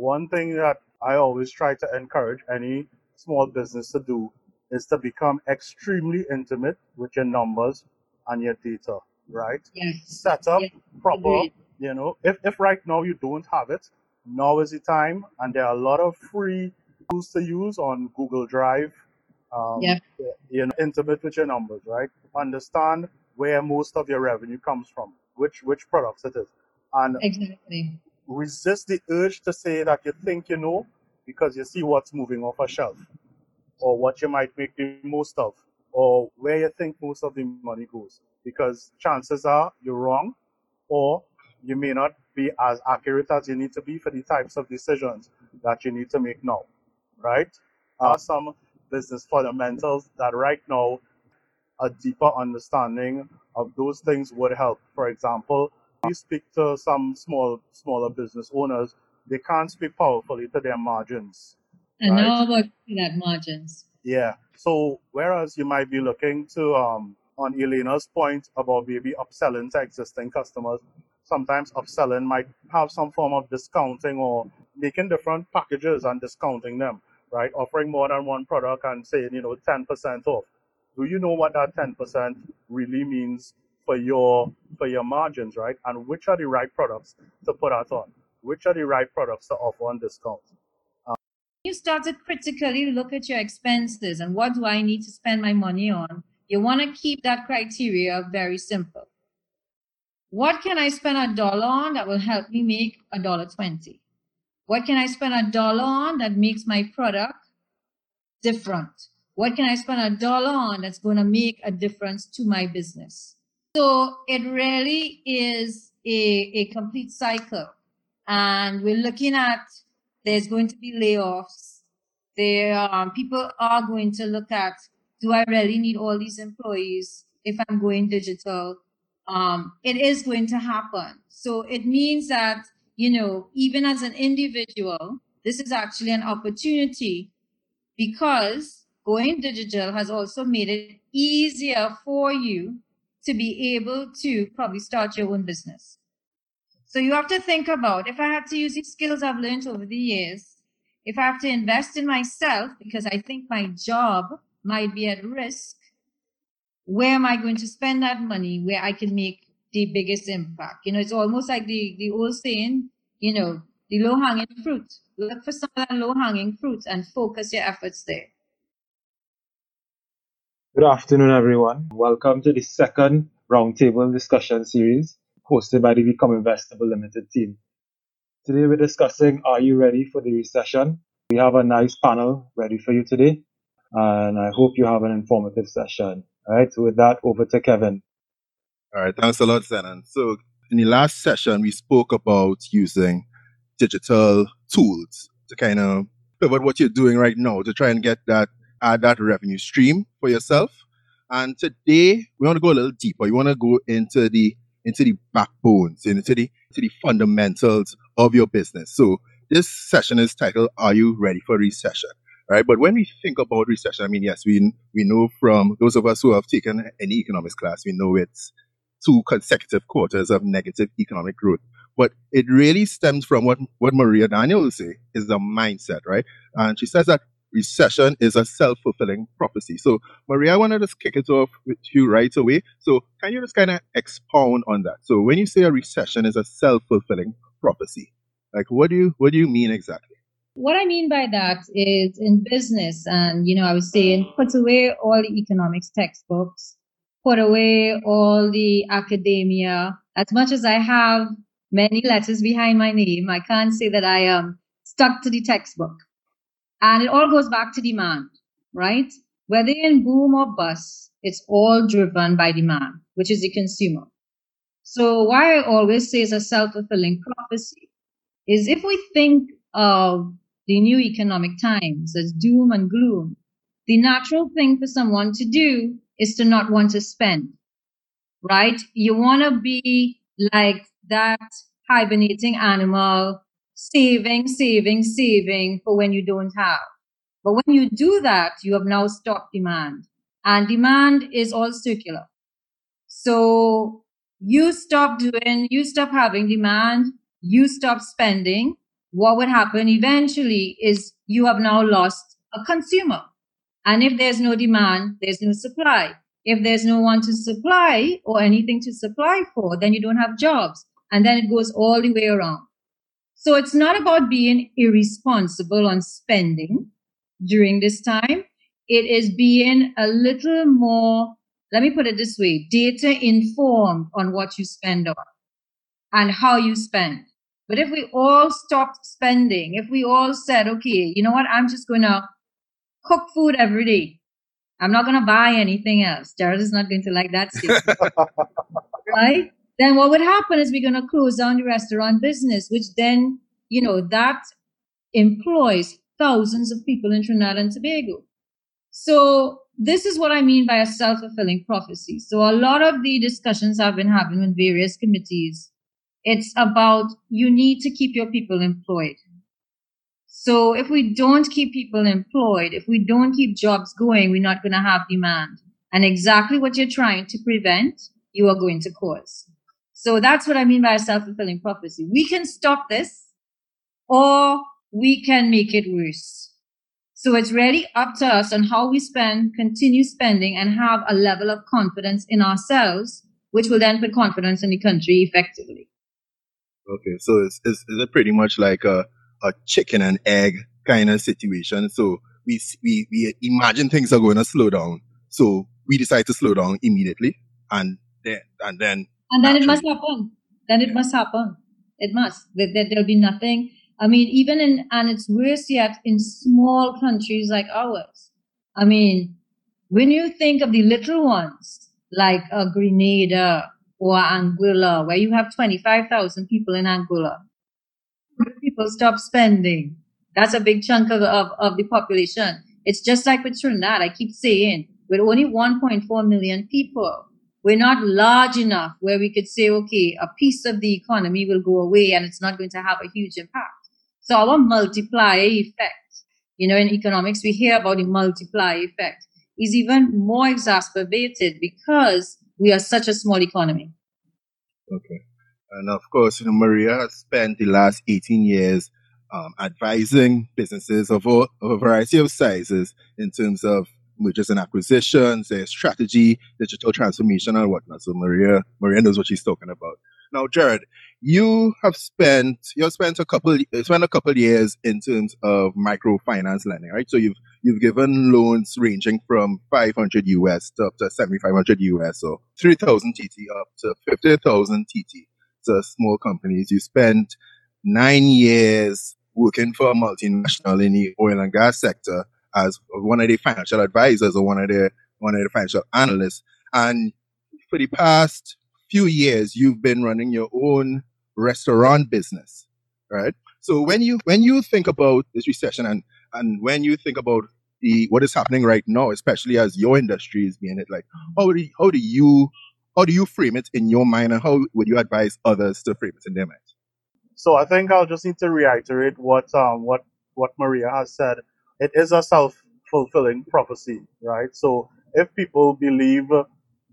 One thing that I always try to encourage any small business to do is to become extremely intimate with your numbers and your data, right? Yes. Set up Yes. proper, Agreed. you know, if, if right now you don't have it, now is the time. And there are a lot of free tools to use on Google Drive. Um, Yep. you know, intimate with your numbers, right? Understand where most of your revenue comes from, which which products it is, and Exactly. Resist the urge to say that you think you know because you see what's moving off a shelf or what you might make the most of or where you think most of the money goes because chances are you're wrong or you may not be as accurate as you need to be for the types of decisions that you need to make now right? Uh, some business fundamentals that right now a deeper understanding of those things would help. For example you speak to some small smaller business owners they can't speak powerfully to their margins And right now about that margins. yeah. So whereas you might be looking to um on Elena's point about maybe upselling to existing customers, sometimes upselling might have some form of discounting or making different packages and discounting them, right? Offering more than one product and saying, you know, ten percent off. Do you know what that ten percent really means for your for your margins, right? And which are the right products to put out on? Which are the right products to offer on discount? You start to critically look at your expenses and what do I need to spend my money on? You want to keep that criteria very simple. What can I spend a dollar on that will help me make a dollar twenty? What can I spend a dollar on that makes my product different? What can I spend a dollar on that's going to make a difference to my business? So it really is a, a complete cycle. And we're looking at there's going to be layoffs. There, um, people are going to look at, do I really need all these employees if I'm going digital? Um, it is going to happen. So it means that, you know, even as an individual, this is actually an opportunity because going digital has also made it easier for you to be able to probably start your own business. So you have to think about if I have to use these skills I've learned over the years, if I have to invest in myself because I think my job might be at risk, where am I going to spend that money where I can make the biggest impact? You know, it's almost like the, the old saying, you know, the low hanging fruit. Look for some of that low hanging fruit and focus your efforts there. Good afternoon, everyone. Welcome to the second roundtable discussion series hosted by the Become Investable Limited team. Today we're discussing Are you ready for the recession? We have a nice panel ready for you today, and I hope you have an informative session. All right, so with that, over to Kevin. All right, thanks a lot, Zenon. So, in the last session, we spoke about using digital tools to kind of pivot what you're doing right now to try and get that add that revenue stream for yourself. And today, we want to go a little deeper. You want to go into the into the backbones, into the into the fundamentals of your business. So, this session is titled "Are You Ready for Recession?" Right, but when we think about recession, I mean, yes, we we know from those of us who have taken any economics class, we know it's two consecutive quarters of negative economic growth. But it really stems from what, what Maria Daniel will say is the mindset, right? And she says that recession is a self-fulfilling prophecy. So Maria, I want to just kick it off with you right away. So can you just kind of expound on that? So when you say a recession is a self-fulfilling prophecy, like what do you what do you mean exactly? What I mean by that is in business, and you know, I was saying, put away all the economics textbooks, put away all the academia. As much as I have many letters behind my name, I can't say that I am stuck to the textbook. And it all goes back to demand, right? Whether in boom or bust, it's all driven by demand, which is the consumer. So why I always say it's a self-fulfilling prophecy is if we think of the new economic times as doom and gloom, the natural thing for someone to do is to not want to spend, right? You want to be like that hibernating animal, saving, saving, saving for when you don't have. But when you do that, you have now stopped demand and demand is all circular. So you stop doing, you stop having demand, you stop spending, what would happen eventually is you have now lost a consumer. And if there's no demand, there's no supply. If there's no one to supply or anything to supply for, then you don't have jobs. And then it goes all the way around. So it's not about being irresponsible on spending during this time. It is being a little more, let me put it this way, data informed on what you spend on and how you spend. But if we all stopped spending, if we all said, okay, you know what, I'm just going to cook food every day. I'm not going to buy anything else. Jared is not going to like that statement. right? Then what would happen is we're going to close down the restaurant business, which then, you know, that employs thousands of people in Trinidad and Tobago. So this is what I mean by a self-fulfilling prophecy. So a lot of the discussions I've been having with various committees it's about you need to keep your people employed. So if we don't keep people employed, if we don't keep jobs going, we're not going to have demand. And exactly what you're trying to prevent, you are going to cause. So that's what I mean by a self-fulfilling prophecy. We can stop this or we can make it worse. So it's really up to us on how we spend, continue spending and have a level of confidence in ourselves, which will then put confidence in the country effectively. Okay, so it's, it's, is it pretty much like a, a chicken and egg kind of situation? So we, we, we imagine things are going to slow down. So we decide to slow down immediately and then, and then. And then it must happen. Then it must happen. It must. There, there, there'll be nothing. I mean, even in, and it's worse yet in small countries like ours. I mean, when you think of the little ones, like a Grenada or Anguilla, where you have 25,000 people in Anguilla. People stop spending. That's a big chunk of, of, of the population. It's just like with Trinidad. I keep saying, with only 1.4 million people, we're not large enough where we could say, okay, a piece of the economy will go away and it's not going to have a huge impact. So our multiplier effect, you know, in economics, we hear about the multiplier effect is even more exacerbated because we are such a small economy. Okay. And of course, you know, Maria has spent the last 18 years um, advising businesses of, all, of a variety of sizes in terms of mergers and acquisitions, their strategy, digital transformation, and whatnot. So Maria, Maria knows what she's talking about. Now, Jared, you have spent you have spent a couple spent a couple years in terms of microfinance lending, right? So you've you've given loans ranging from 500 US to up to 7,500 US or 3,000 TT up to 50,000 TT to small companies. You spent nine years working for a multinational in the oil and gas sector as one of the financial advisors or one of the one of the financial analysts. And for the past few years, you've been running your own restaurant business, right? So when you when you think about this recession and and when you think about the what is happening right now, especially as your industry is being hit, like how do you, how do you how do you frame it in your mind, and how would you advise others to frame it in their minds? So I think I'll just need to reiterate what um what what Maria has said. It is a self fulfilling prophecy, right? So if people believe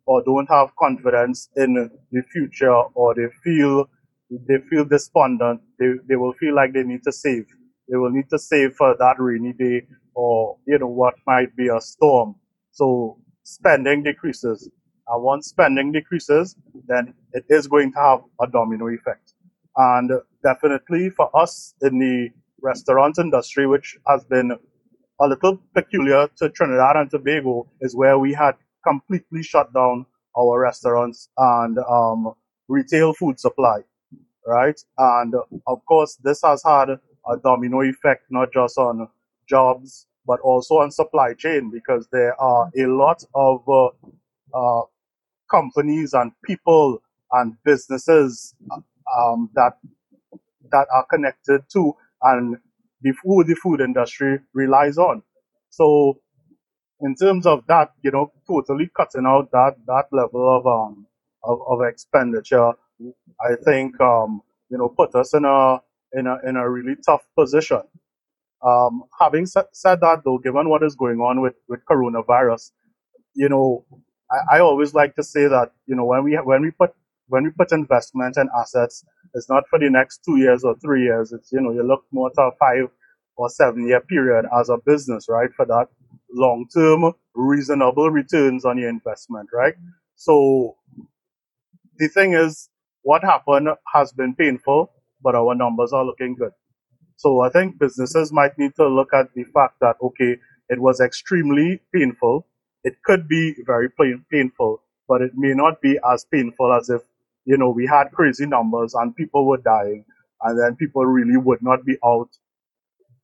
or don't have confidence in the future or they feel they feel despondent, they, they will feel like they need to save. They will need to save for that rainy day or, you know, what might be a storm. So spending decreases. And once spending decreases, then it is going to have a domino effect. And definitely for us in the restaurant industry, which has been a little peculiar to Trinidad and Tobago, is where we had completely shut down our restaurants and um, retail food supply, right? And of course, this has had a domino effect not just on jobs but also on supply chain because there are a lot of uh, uh, companies and people and businesses um, that that are connected to and the food the food industry relies on. So in terms of that, you know, totally cutting out that that level of um of, of expenditure, I think um you know put us in a in a in a really tough position. Um, having sa- said that, though, given what is going on with with coronavirus, you know, I, I always like to say that you know when we when we put when we put investment and assets, it's not for the next two years or three years. It's, you know, you look more to a five or seven year period as a business, right? For that long term, reasonable returns on your investment, right? So the thing is, what happened has been painful, but our numbers are looking good. So I think businesses might need to look at the fact that, okay, it was extremely painful. It could be very pain- painful, but it may not be as painful as if, you know, we had crazy numbers and people were dying and then people really would not be out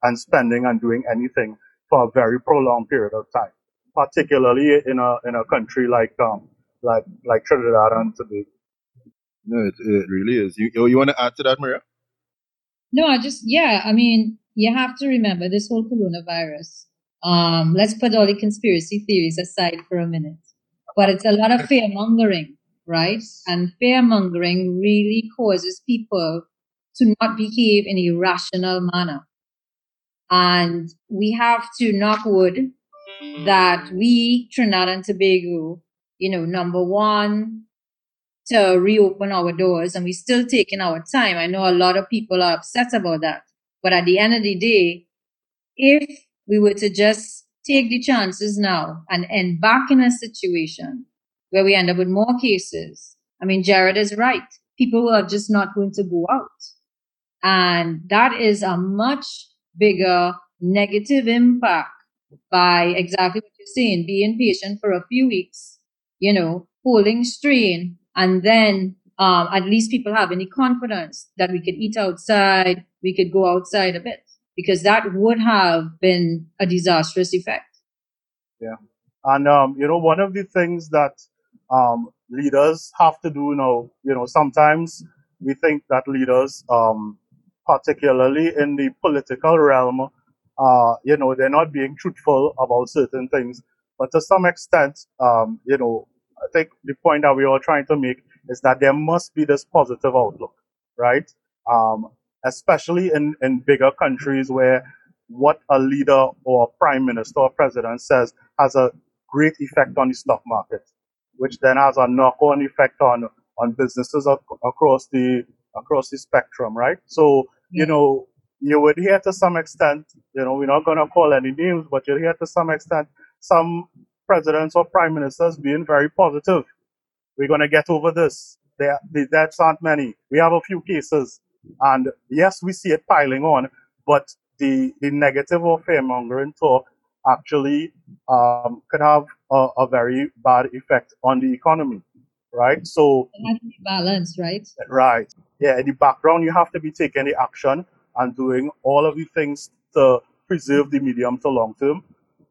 and spending and doing anything for a very prolonged period of time, particularly in a, in a country like, um, like, like Trinidad and Tobago. No, it, it really is. You, you want to add to that, Maria? No, I just, yeah, I mean, you have to remember this whole coronavirus. Um, let's put all the conspiracy theories aside for a minute. But it's a lot of fear mongering, right? And fear mongering really causes people to not behave in a rational manner. And we have to knock wood that we, Trinidad and Tobago, you know, number one, to reopen our doors and we're still taking our time. I know a lot of people are upset about that. But at the end of the day, if we were to just take the chances now and end back in a situation where we end up with more cases, I mean, Jared is right. People are just not going to go out. And that is a much bigger negative impact by exactly what you're saying, being patient for a few weeks, you know, holding strain and then um, at least people have any confidence that we could eat outside, we could go outside a bit, because that would have been a disastrous effect. Yeah. And, um, you know, one of the things that um, leaders have to do now, you know, sometimes we think that leaders, um, particularly in the political realm, uh, you know, they're not being truthful about certain things. But to some extent, um, you know, I think the point that we are trying to make is that there must be this positive outlook, right? Um, especially in, in bigger countries where what a leader or a prime minister or president says has a great effect on the stock market, which then has a knock-on effect on on businesses ac- across the across the spectrum, right? So you know you would hear to some extent, you know, we're not going to call any names, but you'll hear to some extent some presidents or prime ministers being very positive. We're going to get over this. There, the deaths aren't many. We have a few cases. And yes, we see it piling on, but the, the negative or fear mongering talk actually um, could have a, a very bad effect on the economy, right? So, It has to be balanced, right? right. Yeah, in the background, you have to be taking the action and doing all of the things to preserve the medium to long term.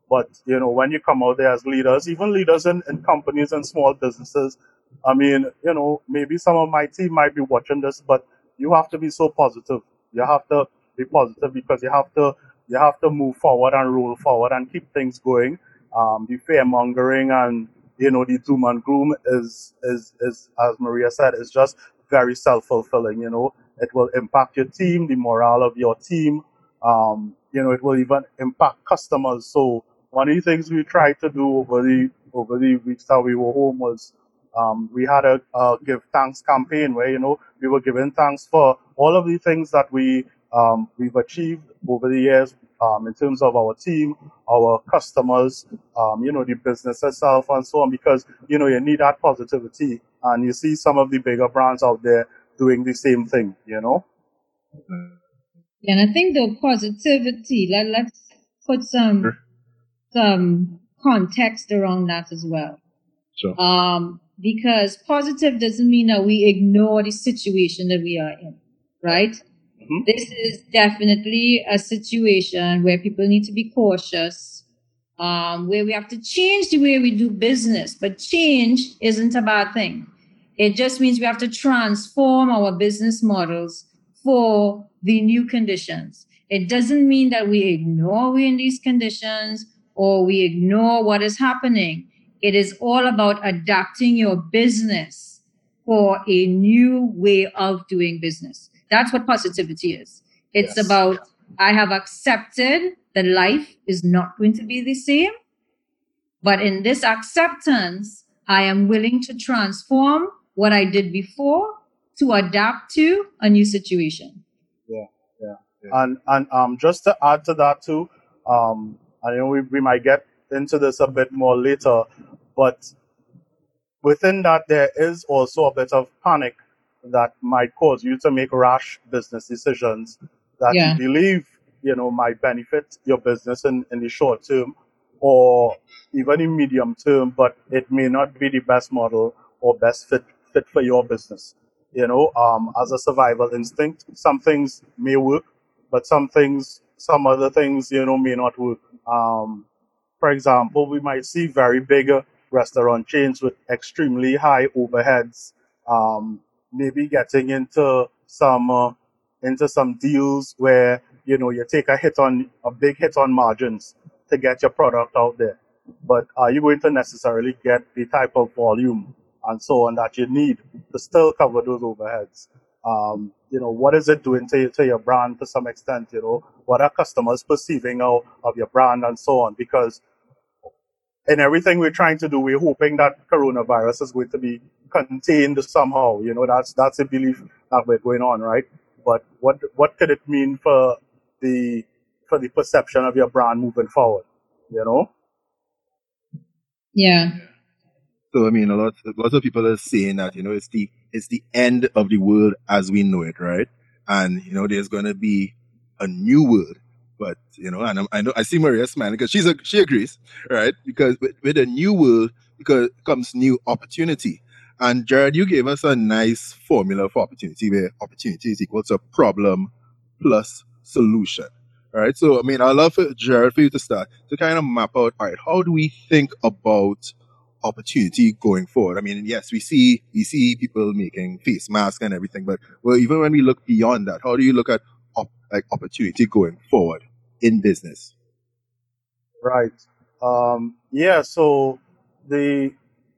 But you know, when you come out there as leaders, even leaders in, in companies and small businesses, I mean, you know, maybe some of my team might be watching this, but you have to be so positive. You have to be positive because you have to you have to move forward and roll forward and keep things going. Um, the fear mongering and you know the doom and gloom is is is as Maria said, is just very self fulfilling. You know, it will impact your team, the morale of your team. Um, you know, it will even impact customers. So one of the things we tried to do over the over the weeks that we were home was um, we had a, a give thanks campaign where you know we were giving thanks for all of the things that we um, we've achieved over the years um, in terms of our team, our customers, um, you know, the business itself, and so on. Because you know you need that positivity, and you see some of the bigger brands out there doing the same thing. You know. And I think the positivity, let, let's put some Sure. some context around that as well. Sure. Um, because positive doesn't mean that we ignore the situation that we are in, right? Mhm. This is definitely a situation where people need to be cautious, um, where we have to change the way we do business. But change isn't a bad thing. It just means we have to transform our business models for the new conditions. It doesn't mean that we ignore we in these conditions or we ignore what is happening. It is all about adapting your business for a new way of doing business. That's what positivity is. It's Yes. about I have accepted that life is not going to be the same, but in this acceptance, I am willing to transform what I did before to adapt to a new situation. Yeah, yeah. Yeah. And and um just to add to that too, um I know we, we might get into this a bit more later, but within that there is also a bit of panic that might cause you to make rash business decisions that Yeah. you believe, you know, might benefit your business in, in the short term or even in medium term, but it may not be the best model or best fit fit for your business. You know, um, as a survival instinct, some things may work, but some things, some other things, you know, may not work. Um, for example, we might see very big restaurant chains with extremely high overheads, um, maybe getting into some uh, into some deals where you know you take a hit on a big hit on margins to get your product out there. But are you going to necessarily get the type of volume and so on that you need to still cover those overheads? Um, you know, what is it doing to, to your brand to some extent? You know, what are customers perceiving of, of your brand and so on? Because in everything we're trying to do, we're hoping that coronavirus is going to be contained somehow. You know, that's that's a belief that we're going on, right? But what what could it mean for the for the perception of your brand moving forward? You know? Yeah. So I mean, a lot, lots of people are saying that you know it's the it's the end of the world as we know it, right? And you know, there's going to be a new world. But you know, and I'm, I know I see Maria smiling because she's a, she agrees, right? Because with, with a new world, because comes new opportunity. And Jared, you gave us a nice formula for opportunity, where opportunity is equal to problem plus solution. All right. So I mean, I love for Jared for you to start to kind of map out. All right, how do we think about opportunity going forward. I mean, yes, we see we see people making face masks and everything, but well, even when we look beyond that, how do you look at op- like opportunity going forward in business? Right. Um, yeah, so the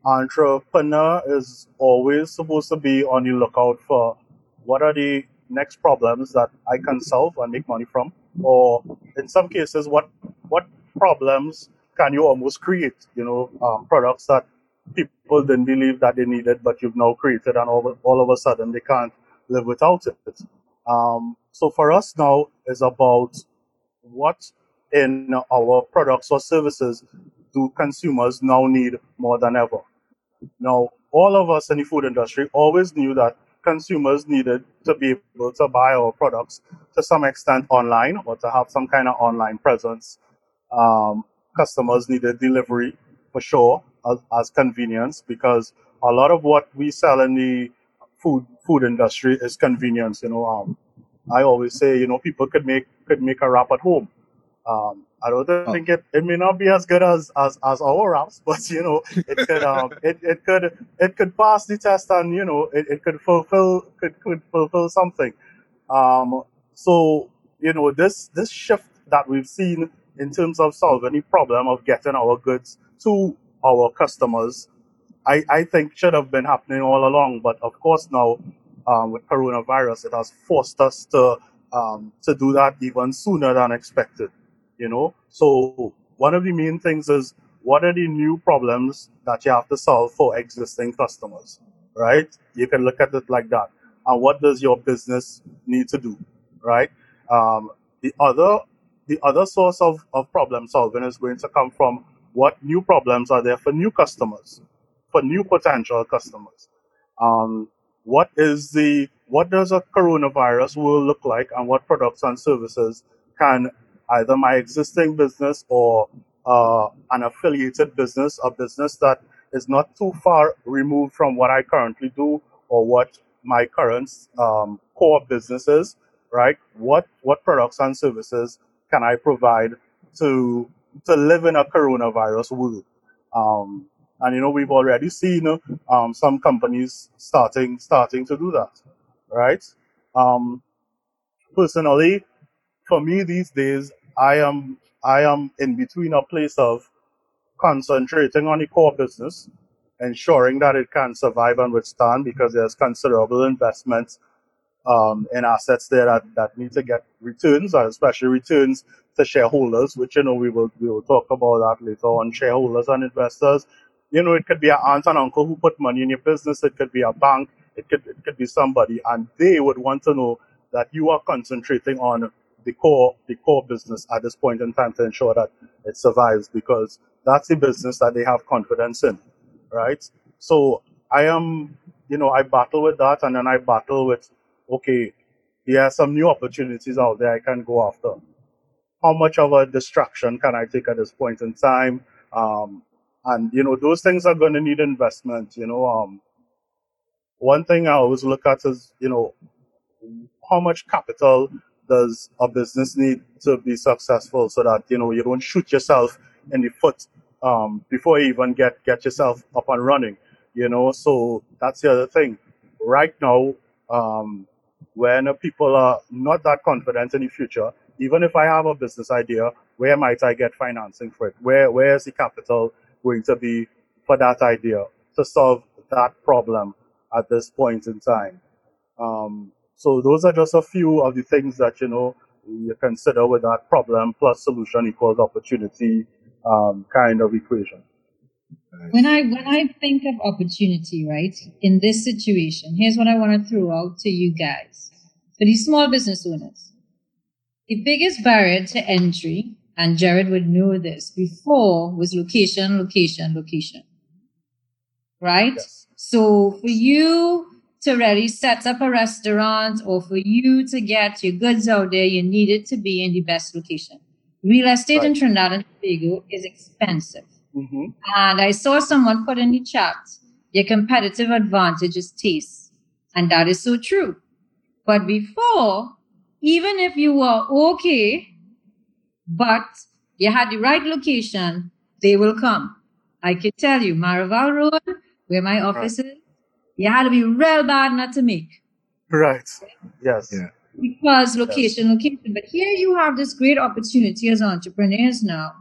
entrepreneur is always supposed to be on the lookout for what are the next problems that I can solve and make money from, or in some cases, what what problems can you almost create? You know, um, products that people didn't believe that they needed, but you've now created, and all, all of a sudden they can't live without it. Um, so for us now is about what in our products or services do consumers now need more than ever. Now, all of us in the food industry always knew that consumers needed to be able to buy our products to some extent online or to have some kind of online presence. Um, customers needed delivery for sure as, as convenience because a lot of what we sell in the food food industry is convenience. You know, um, I always say, you know, people could make could make a wrap at home. Um, I don't Oh, think it, it may not be as good as, as, as our wraps, but you know, it could um it, it could it could pass the test and you know it, it could fulfill could could fulfill something. Um, so you know this this shift that we've seen in terms of solving the problem of getting our goods to our customers, I, I think should have been happening all along. But of course now um, with coronavirus, it has forced us to um, to do that even sooner than expected. You know, so one of the main things is what are the new problems that you have to solve for existing customers, right? You can look at it like that. And what does your business need to do, right? Um, the other the other source of, of problem solving is going to come from what new problems are there for new customers, for new potential customers. Um, what is the what does a coronavirus world look like, and what products and services can either my existing business or uh, an affiliated business, a business that is not too far removed from what I currently do or what my current um, core business is, right? What what products and services can I provide to to live in a coronavirus world? Um, and you know we've already seen um, some companies starting starting to do that, right? Um, personally, for me these days, I am I am in between a place of concentrating on the core business, ensuring that it can survive and withstand because there's considerable investments um, in assets there that, that need to get returns, especially returns to shareholders, which you know we will we will talk about that later on. Shareholders and investors you know, it could be an aunt and uncle who put money in your business. It could be a bank. It could it could be somebody, and they would want to know that you are concentrating on the core the core business at this point in time to ensure that it survives because that's the business that they have confidence in, right? So I am, you know, I battle with that, and then I battle with, okay, there are some new opportunities out there I can go after. How much of a distraction can I take at this point in time? Um, and you know, those things are going to need investment. You know, um, one thing I always look at is, you know, how much capital does a business need to be successful so that you know you don't shoot yourself in the foot um, before you even get get yourself up and running you know so that's the other thing right now um, when people are not that confident in the future even if i have a business idea where might i get financing for it where where is the capital going to be for that idea to solve that problem at this point in time um, so those are just a few of the things that you know you consider with that problem plus solution equals opportunity um, kind of equation. When I when I think of opportunity, right, in this situation, here's what I want to throw out to you guys. For these small business owners, the biggest barrier to entry, and Jared would know this before, was location, location, location. Right? Yes. So for you to really set up a restaurant or for you to get your goods out there, you need it to be in the best location. Real estate in Right. Trinidad and Tobago is expensive. hmm And I saw someone put in the chat, your competitive advantage is taste. And that is so true. But before, even if you were okay, but you had the right location, they will come. I can tell you, Maraval Road, where my office is, you had to be real bad not to make Right. Yes. Yeah. because location, location. But here you have this great opportunity as entrepreneurs now,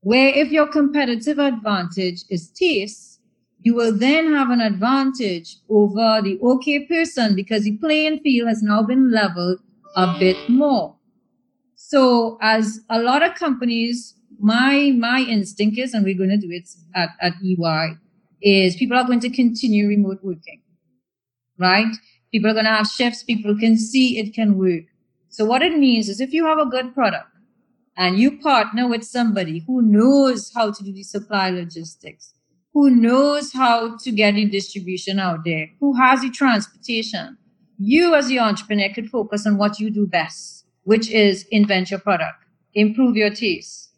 where if your competitive advantage is taste, you will then have an advantage over the okay person because the playing field has now been leveled a bit more. So as a lot of companies, my my instinct is, and we're going to do it at, at EY, is people are going to continue remote working, right? People are going to have shifts. People can see it can work. So what it means is if you have a good product and you partner with somebody who knows how to do the supply logistics, who knows how to get the distribution out there, who has the transportation, you as the entrepreneur could focus on what you do best, which is invent your product, improve your taste.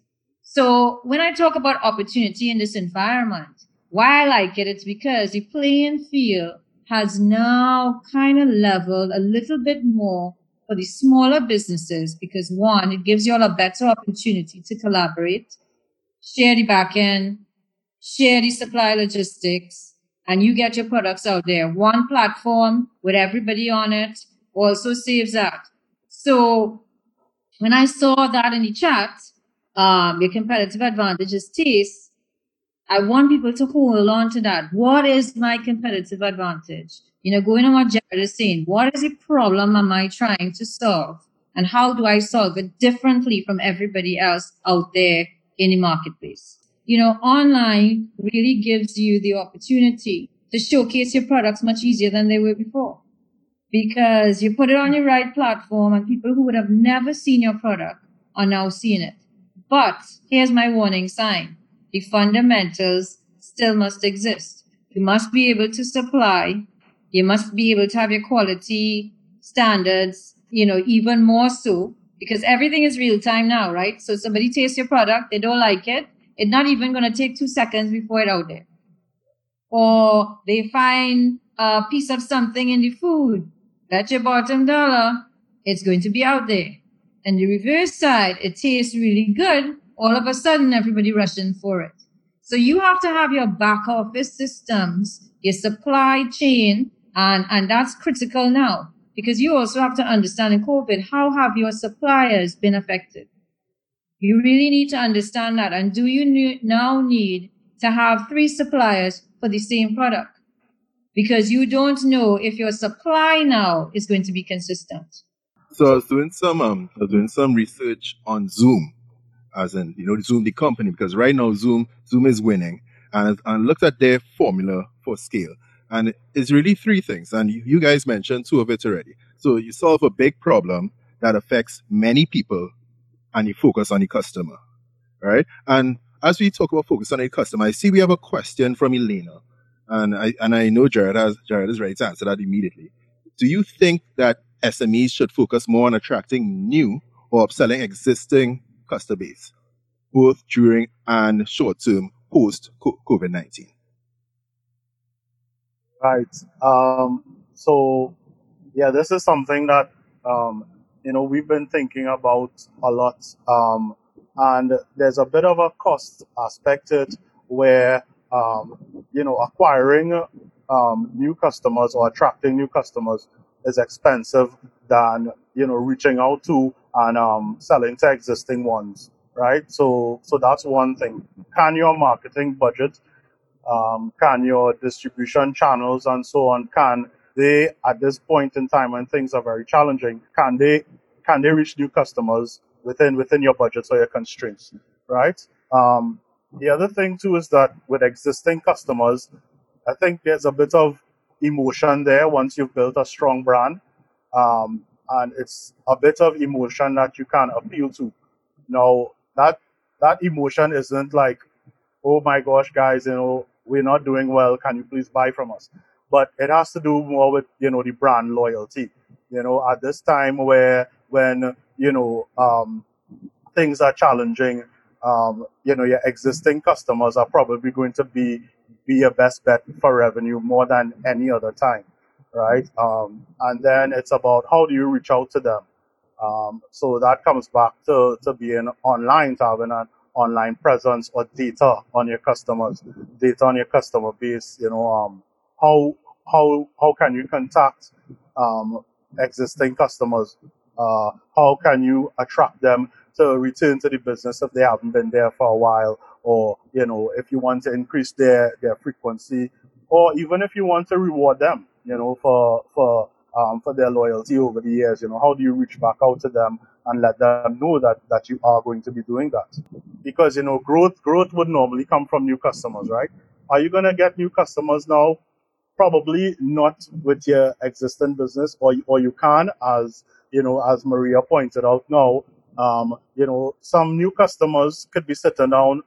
So when I talk about opportunity in this environment, why I like it, it's because the playing field has now kind of leveled a little bit more for the smaller businesses because one, it gives you all a better opportunity to collaborate, share the back end, share the supply logistics, and you get your products out there. One platform with everybody on it also saves that. So when I saw that in the chat, um, your competitive advantage is taste. I want people to hold on to that. What is my competitive advantage? You know, going on what Jared is saying, what is the problem am I trying to solve? And how do I solve it differently from everybody else out there in the marketplace? You know, online really gives you the opportunity to showcase your products much easier than they were before. Because you put it on your right platform and people who would have never seen your product are now seeing it. But here's my warning sign. The fundamentals still must exist. You must be able to supply. You must be able to have your quality standards, you know, even more so because everything is real time now, right? So somebody tastes your product, they don't like it. It's not even going to take two seconds before it's out there. Or they find a piece of something in the food. Bet your bottom dollar, it's going to be out there. And the reverse side, it tastes really good. All of a sudden, everybody rushing for it. So you have to have your back office systems, your supply chain, and, and that's critical now because you also have to understand in COVID, how have your suppliers been affected? You really need to understand that. And do you now need to have three suppliers for the same product? Because you don't know if your supply now is going to be consistent. So I was doing some um, I was doing some research on Zoom, as in you know Zoom the company because right now Zoom Zoom is winning, and, and looked at their formula for scale. And it's really three things. And you, you guys mentioned two of it already. So you solve a big problem that affects many people and you focus on the customer. Right? And as we talk about focus on the customer, I see we have a question from Elena. And I and I know Jared has Jared is ready to answer that immediately. Do you think that SMEs should focus more on attracting new or upselling existing customer base, both during and short term post COVID 19? Right. Um, so, yeah, this is something that, um, you know, we've been thinking about a lot. Um, and there's a bit of a cost aspect to it where, um, you know, acquiring um, new customers or attracting new customers is expensive than, you know, reaching out to and um, selling to existing ones right? So, so that's one thing. Can your marketing budget, um, can your distribution channels and so on, can they, at this point in time when things are very challenging, can they, can they reach new customers within, within your budget or your constraints, right? Um, the other thing too is that with existing customers, I think there's a bit of emotion there once you've built a strong brand. Um, and it's a bit of emotion that you can appeal to. Now, that that emotion isn't like, oh my gosh, guys, you know, we're not doing well. Can you please buy from us? But it has to do more with you know the brand loyalty. You know, at this time where when you know um, things are challenging, um, you know your existing customers are probably going to be be your best bet for revenue more than any other time, right? Um, and then it's about how do you reach out to them um, so that comes back to, to being online, to having an online presence or data on your customers, data on your customer base. You know, um, how how how can you contact um, existing customers? Uh, how can you attract them to return to the business if they haven't been there for a while? Or you know, if you want to increase their their frequency, or even if you want to reward them, you know, for for um, for their loyalty over the years. You know, how do you reach back out to them and let them know that that you are going to be doing that? Because you know, growth growth would normally come from new customers, right? Are you going to get new customers now? Probably not with your existing business, or or you can, as you know, as Maria pointed out now. Um, you know, some new customers could be sitting down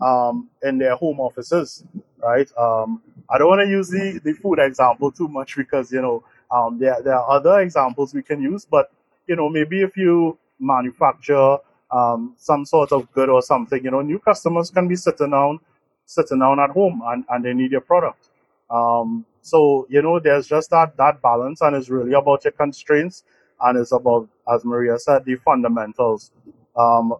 um, in their home offices, right? Um, I don't want to use the, the food example too much because, you know, um, there, there are other examples we can use, but you know, maybe if you manufacture um, some sort of good or something, you know, new customers can be sitting down, sitting down at home and, and they need your product. Um, so, you know, there's just that, that balance and it's really about your constraints and it's about, as Maria said, the fundamentals. Um,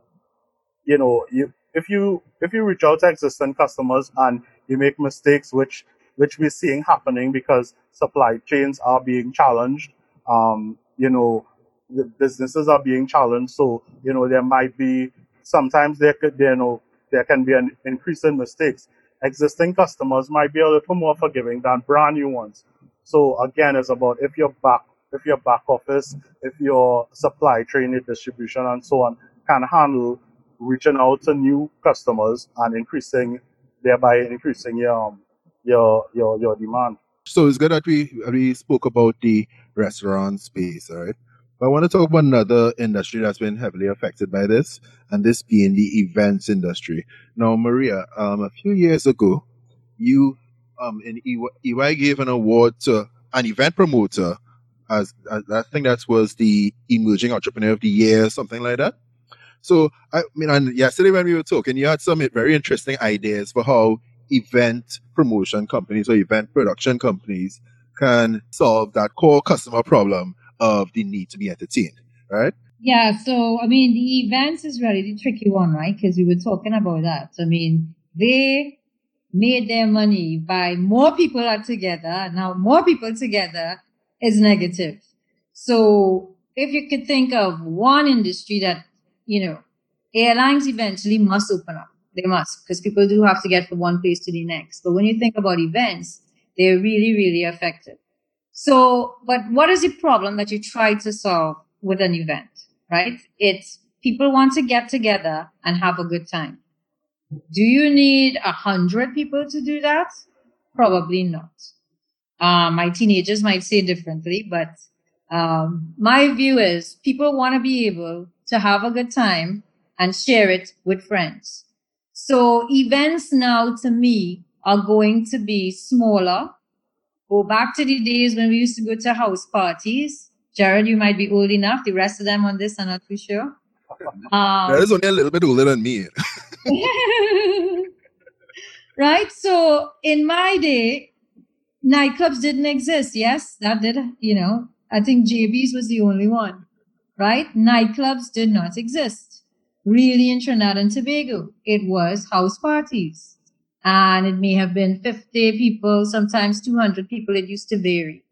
you know, you, if you, if you reach out to existing customers and you make mistakes, which which we're seeing happening because supply chains are being challenged. Um, you know, the businesses are being challenged. So, you know, there might be sometimes there could, you know, there can be an increase in mistakes. Existing customers might be a little more forgiving than brand new ones. So again, it's about if you're back, if your back office, if your supply chain, your distribution, and so on can handle reaching out to new customers and increasing, thereby increasing your um, your your your demand. So it's good that we we spoke about the restaurant space, right? But I want to talk about another industry that's been heavily affected by this, and this being the events industry. Now, Maria, um, a few years ago, you um, in EY gave an award to an event promoter as, as I think that was the emerging entrepreneur of the year, something like that. So I mean, and yesterday when we were talking, you had some very interesting ideas for how event promotion companies or event production companies can solve that core customer problem of the need to be entertained, right? Yeah, so I mean, the events is really the tricky one, right? Because we were talking about that. I mean, they made their money by more people are together. Now, more people together is negative. So, if you could think of one industry that, you know, airlines eventually must open up they must, because people do have to get from one place to the next. But when you think about events, they're really, really effective. So, but what is the problem that you try to solve with an event, right? It's people want to get together and have a good time. Do you need a hundred people to do that? Probably not. Uh, my teenagers might say differently, but um, my view is people want to be able to have a good time and share it with friends. So events now to me are going to be smaller. Go back to the days when we used to go to house parties. Jared, you might be old enough. The rest of them on this are not too sure. Um, is only a little bit older than me. right? So in my day, nightclubs didn't exist. Yes, that did, you know, I think JB's was the only one, right? Nightclubs did not exist. Really in Trinidad and Tobago, it was house parties. And it may have been 50 people, sometimes 200 people. It used to vary.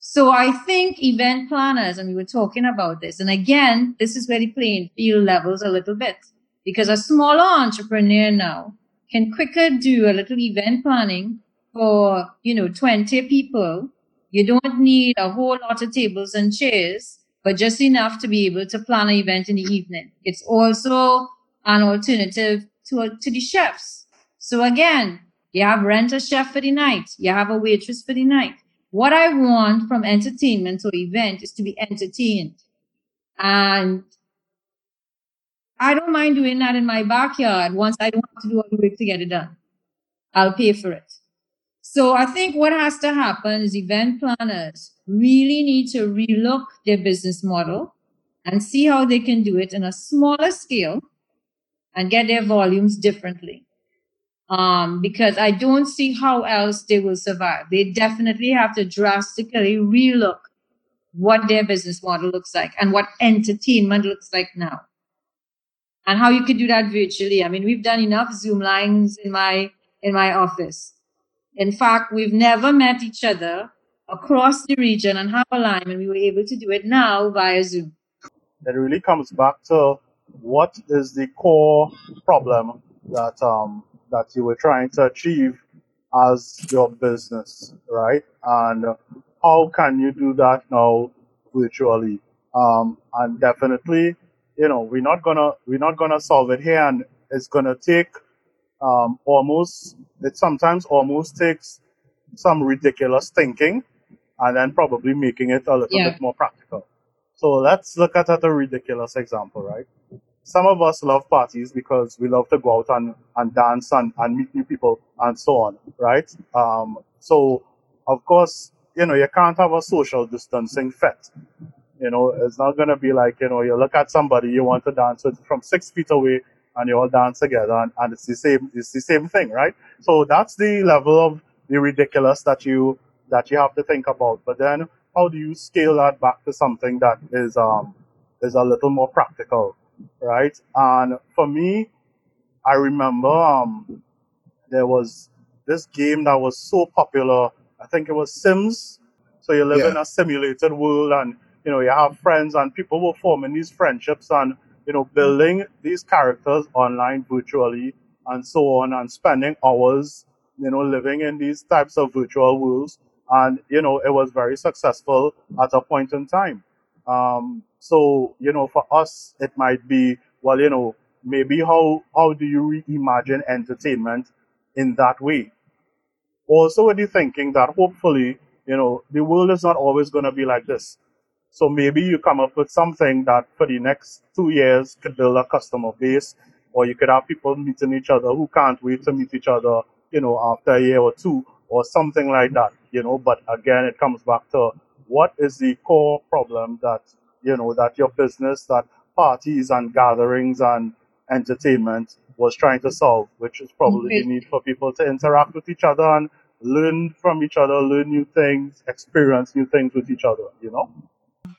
So I think event planners, and we were talking about this, and again, this is where the playing field levels a little bit because a smaller entrepreneur now can quicker do a little event planning for, you know, 20 people. You don't need a whole lot of tables and chairs, but just enough to be able to plan an event in the evening. It's also an alternative to, to the chefs. So again, you have rent a chef for the night. You have a waitress for the night. What I want from entertainment or event is to be entertained. And I don't mind doing that in my backyard once I don't have to do all the work to get it done. I'll pay for it. So I think what has to happen is event planners really need to relook their business model and see how they can do it in a smaller scale and get their volumes differently. Um, because I don't see how else they will survive. They definitely have to drastically relook what their business model looks like and what entertainment looks like now and how you could do that virtually. I mean, we've done enough Zoom lines in my in my office. In fact, we've never met each other across the region and have a line, and we were able to do it now via Zoom. It really comes back to what is the core problem that um, that you were trying to achieve as your business, right? And how can you do that now virtually? Um, and definitely, you know, we're not gonna we're not gonna solve it here, and it's gonna take um, almost it sometimes almost takes some ridiculous thinking, and then probably making it a little Yeah. bit more practical. So let's look at, at a ridiculous example, right? Some of us love parties because we love to go out and, and dance and, and meet new people and so on, right? Um, so, of course, you know, you can't have a social distancing fit. You know, it's not going to be like, you know, you look at somebody you want to dance with from six feet away and you all dance together and, and it's the same, it's the same thing, right? So that's the level of the ridiculous that you, that you have to think about. But then how do you scale that back to something that is, um, is a little more practical, right? And for me, I remember, um, there was this game that was so popular. I think it was Sims. So you live Yeah. in a simulated world and, you know, you have friends and people were forming these friendships and, you know, building these characters online virtually and so on and spending hours, you know, living in these types of virtual worlds. And, you know, it was very successful at a point in time. Um, so, you know, for us, it might be, well, you know, maybe how, how do you reimagine entertainment in that way? Also with the thinking that hopefully, you know, the world is not always going to be like this. So maybe you come up with something that for the next two years could build a customer base, or you could have people meeting each other who can't wait to meet each other, you know, after a year or two, or something like that, you know. But again, it comes back to what is the core problem that, you know, that your business, that parties and gatherings and entertainment was trying to solve, which is probably the need for people to interact with each other and learn from each other, learn new things, experience new things with each other, you know?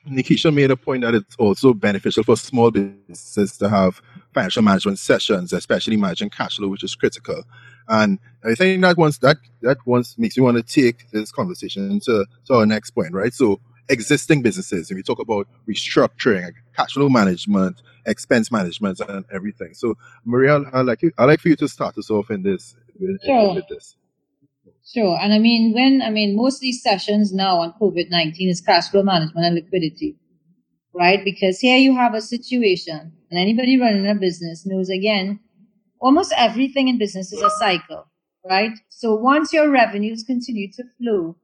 Nikisha made a point that it's also beneficial for small businesses to have financial management sessions, especially managing cash flow, which is critical. And I think that once that that once makes me want to take this conversation to, to our next point, right? So existing businesses, and we talk about restructuring, cash flow management, expense management, and everything. So Maria, I like you, I like for you to start us off in this Sure. with this. Sure. And I mean, when, I mean, most of these sessions now on COVID 19 is cash flow management and liquidity, right? Because here you have a situation, and anybody running a business knows again, almost everything in business is a cycle, right? So once your revenues continue to flow,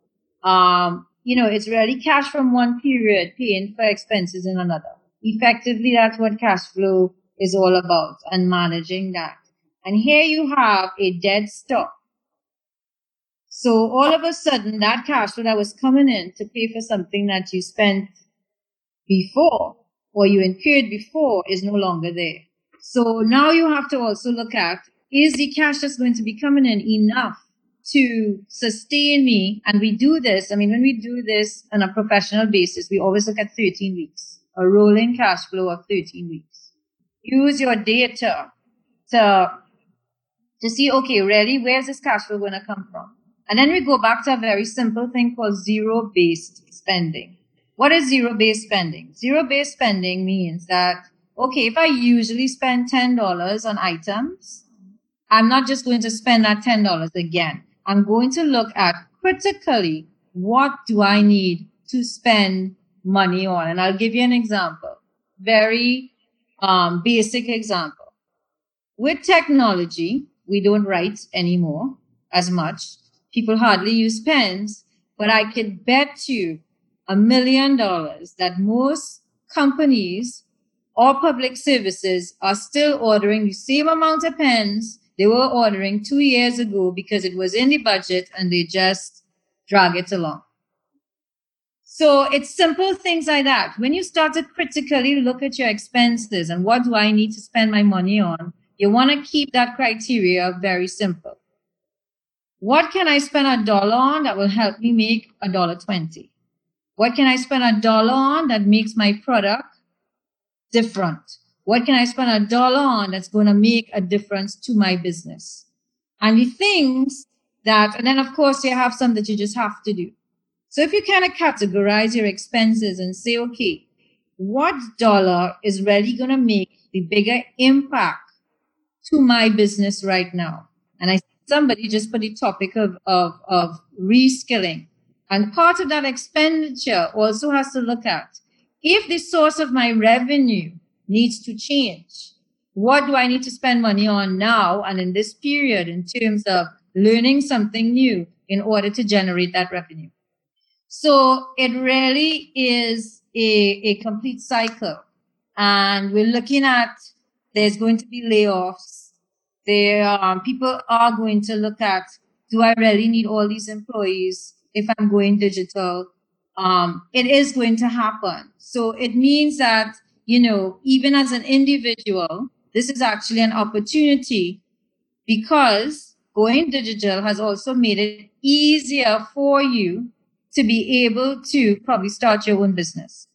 um, you know, it's really cash from one period paying for expenses in another. Effectively, that's what cash flow is all about and managing that. And here you have a dead stock. So all of a sudden, that cash flow that was coming in to pay for something that you spent before or you incurred before is no longer there. So now you have to also look at is the cash that's going to be coming in enough to sustain me? And we do this. I mean, when we do this on a professional basis, we always look at 13 weeks, a rolling cash flow of 13 weeks. Use your data to, to see, okay, really, where's this cash flow going to come from? And then we go back to a very simple thing called zero based spending. What is zero based spending? Zero based spending means that, okay, if I usually spend $10 on items, I'm not just going to spend that $10 again. I'm going to look at critically what do I need to spend money on? And I'll give you an example. Very um, basic example. With technology, we don't write anymore as much. People hardly use pens, but I can bet you a million dollars that most companies or public services are still ordering the same amount of pens they were ordering two years ago because it was in the budget and they just drag it along. So it's simple things like that. When you start to critically look at your expenses and what do I need to spend my money on, you want to keep that criteria very simple. What can I spend a dollar on that will help me make a dollar 20? What can I spend a dollar on that makes my product different? What can I spend a dollar on that's going to make a difference to my business? And the things that, and then of course you have some that you just have to do. So if you kind of categorize your expenses and say, okay, what dollar is really going to make the bigger impact to my business right now? And I somebody just put the topic of, of, of reskilling. And part of that expenditure also has to look at if the source of my revenue needs to change. What do I need to spend money on now and in this period in terms of learning something new in order to generate that revenue? So it really is a, a complete cycle. And we're looking at there's going to be layoffs. There, um, people are going to look at, do I really need all these employees if I'm going digital? Um, it is going to happen. So it means that you know, even as an individual, this is actually an opportunity because going digital has also made it easier for you to be able to probably start your own business.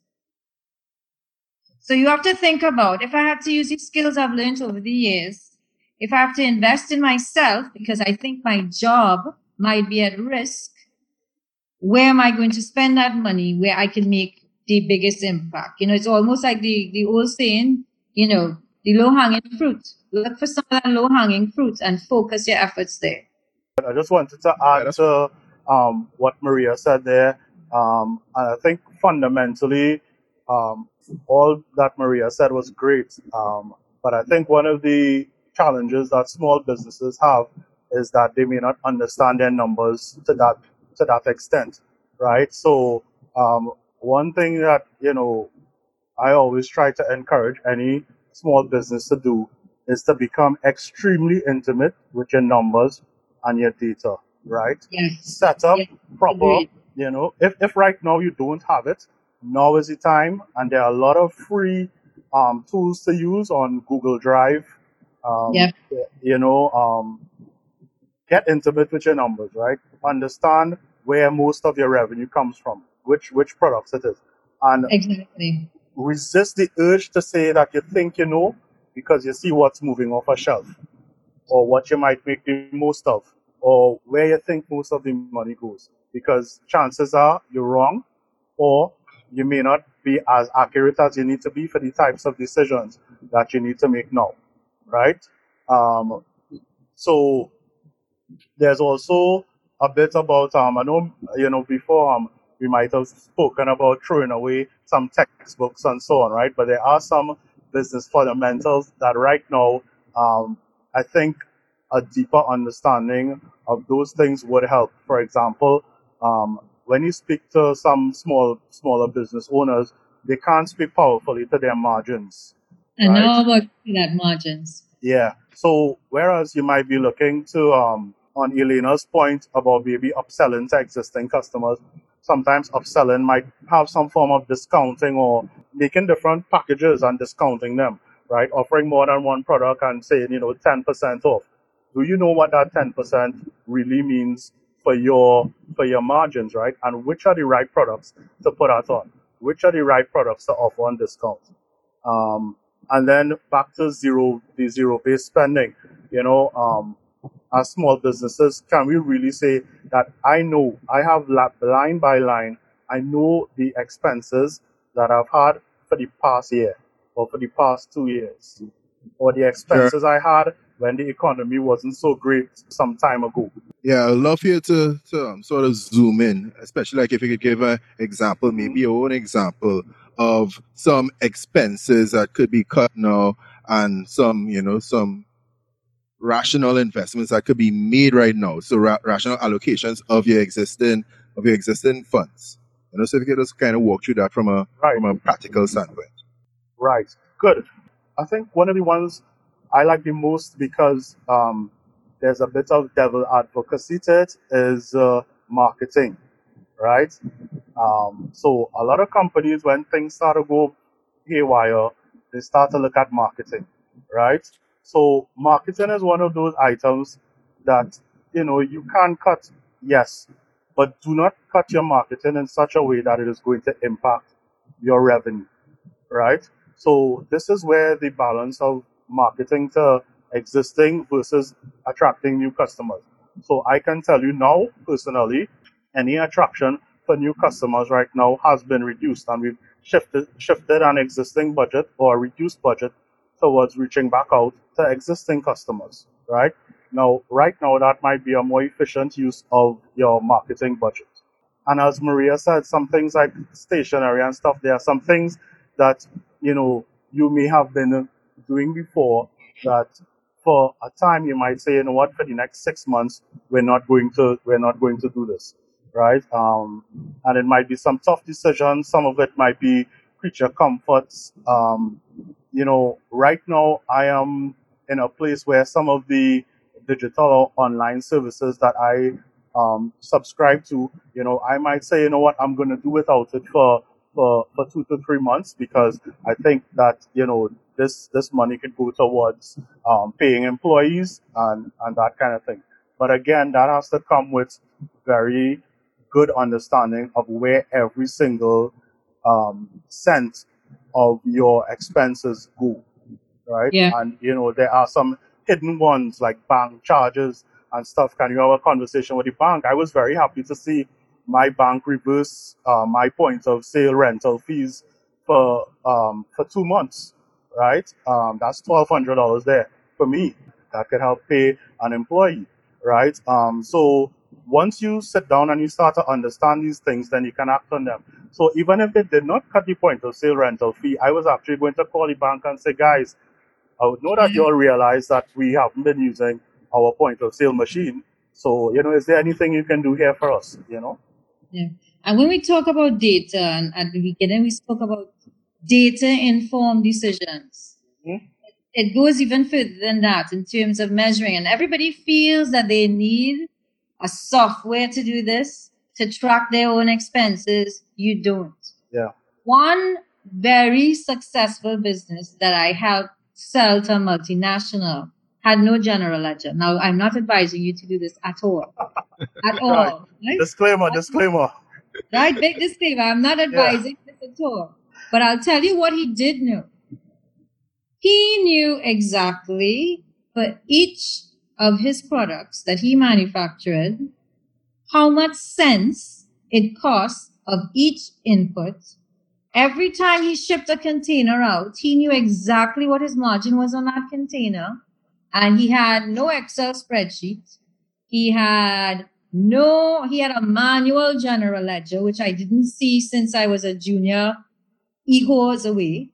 So you have to think about if I have to use these skills I've learned over the years, if I have to invest in myself because I think my job might be at risk, where am I going to spend that money where I can make the biggest impact. You know, it's almost like the, the old saying, you know, the low hanging fruit. Look for some of that low hanging fruit and focus your efforts there. I just wanted to add to um, what Maria said there. Um, and I think fundamentally, um, all that Maria said was great. Um, but I think one of the challenges that small businesses have is that they may not understand their numbers to that to that extent, right? So um, one thing that you know I always try to encourage any small business to do is to become extremely intimate with your numbers and your data, right? Yes. Set up Yes. proper, Agreed. you know, if, if right now you don't have it, now is the time. And there are a lot of free um, tools to use on Google Drive. Um, Yep. You know, um, get intimate with your numbers, right? Understand where most of your revenue comes from, which which products it is, and Exactly. resist the urge to say that you think you know because you see what's moving off a shelf or what you might make the most of or where you think most of the money goes because chances are you're wrong or you may not be as accurate as you need to be for the types of decisions that you need to make now right um, so there's also a bit about um I know you know before um we might have spoken about throwing away some textbooks and so on, right? But there are some business fundamentals that right now um I think a deeper understanding of those things would help. For example, um, when you speak to some small smaller business owners, they can't speak powerfully to their margins. And Right. how about that margins? Yeah. So whereas you might be looking to um on Elena's point about maybe upselling to existing customers, sometimes upselling might have some form of discounting or making different packages and discounting them, right? Offering more than one product and saying, you know, ten percent off. Do you know what that ten percent really means for your for your margins, right? And which are the right products to put that on? Which are the right products to offer on discount? Um, and then back to zero the zero based spending you know um as small businesses can we really say that i know i have line by line i know the expenses that i've had for the past year or for the past two years? Or the expenses i had when the economy wasn't so great some time ago? Yeah, I'd love you to, to um, sort of zoom in, especially like if you could give an example, maybe your own example of some expenses that could be cut now and some, you know, some rational investments that could be made right now. So ra- rational allocations of your existing of your existing funds. You know, so if you could just kind of walk through that from a right from a practical standpoint. Right. Good. I think one of the ones I like the most because um, there's a bit of devil advocacy to it is uh, marketing, right? Um, so a lot of companies, when things start to go haywire, they start to look at marketing, right? So marketing is one of those items that you know you can cut, yes, but do not cut your marketing in such a way that it is going to impact your revenue, right? So this is where the balance of marketing to existing versus attracting new customers. So I can tell you now personally, any attraction for new customers right now has been reduced and we've shifted shifted an existing budget or a reduced budget towards reaching back out to existing customers, right? Now, right now, that might be a more efficient use of your marketing budget. And as Maria said, some things like stationery and stuff, there are some things that, you know, you may have been doing before that for a time you might say, you know what, for the next six months, we're not going to, we're not going to do this, right? Um, and it might be some tough decisions. Some of it might be creature comforts. Um, you know, right now I am in a place where some of the digital or online services that I um, subscribe to, you know, I might say, you know what, I'm going to do without it for, for, for two to three months because I think that, you know, this, this money could go towards um, paying employees and, and that kind of thing. But again, that has to come with very good understanding of where every single um, cent of your expenses go, right? Yeah. And you know there are some hidden ones like bank charges and stuff. Can you have a conversation with the bank? I was very happy to see my bank reverse uh, my point of sale rental fees for um, for two months, right? Um, that's twelve hundred dollars there for me. That could help pay an employee, right? Um, so once you sit down and you start to understand these things, then you can act on them. So even if they did not cut the point of sale rental fee, I was actually going to call the bank and say, guys, I would know that you all realize that we haven't been using our point of sale machine. So, you know, is there anything you can do here for us? You know? Yeah. And when we talk about data, and at the beginning we spoke about data informed decisions. Mhm. It goes even further than that in terms of measuring. And everybody feels that they need a software to do this, to track their own expenses. You don't. Yeah. One very successful business that I helped sell to a multinational had no general ledger. Now, I'm not advising you to do this at all. At all. right? Disclaimer, disclaimer. Right? Big disclaimer. I'm not advising this at all. But I'll tell you what he did know. He knew exactly for each of his products that he manufactured how much cents it cost of each input. Every time he shipped a container out, he knew exactly what his margin was on that container. And he had no Excel spreadsheet. He had no, he had a manual general ledger, which I didn't see since I was a junior equals away,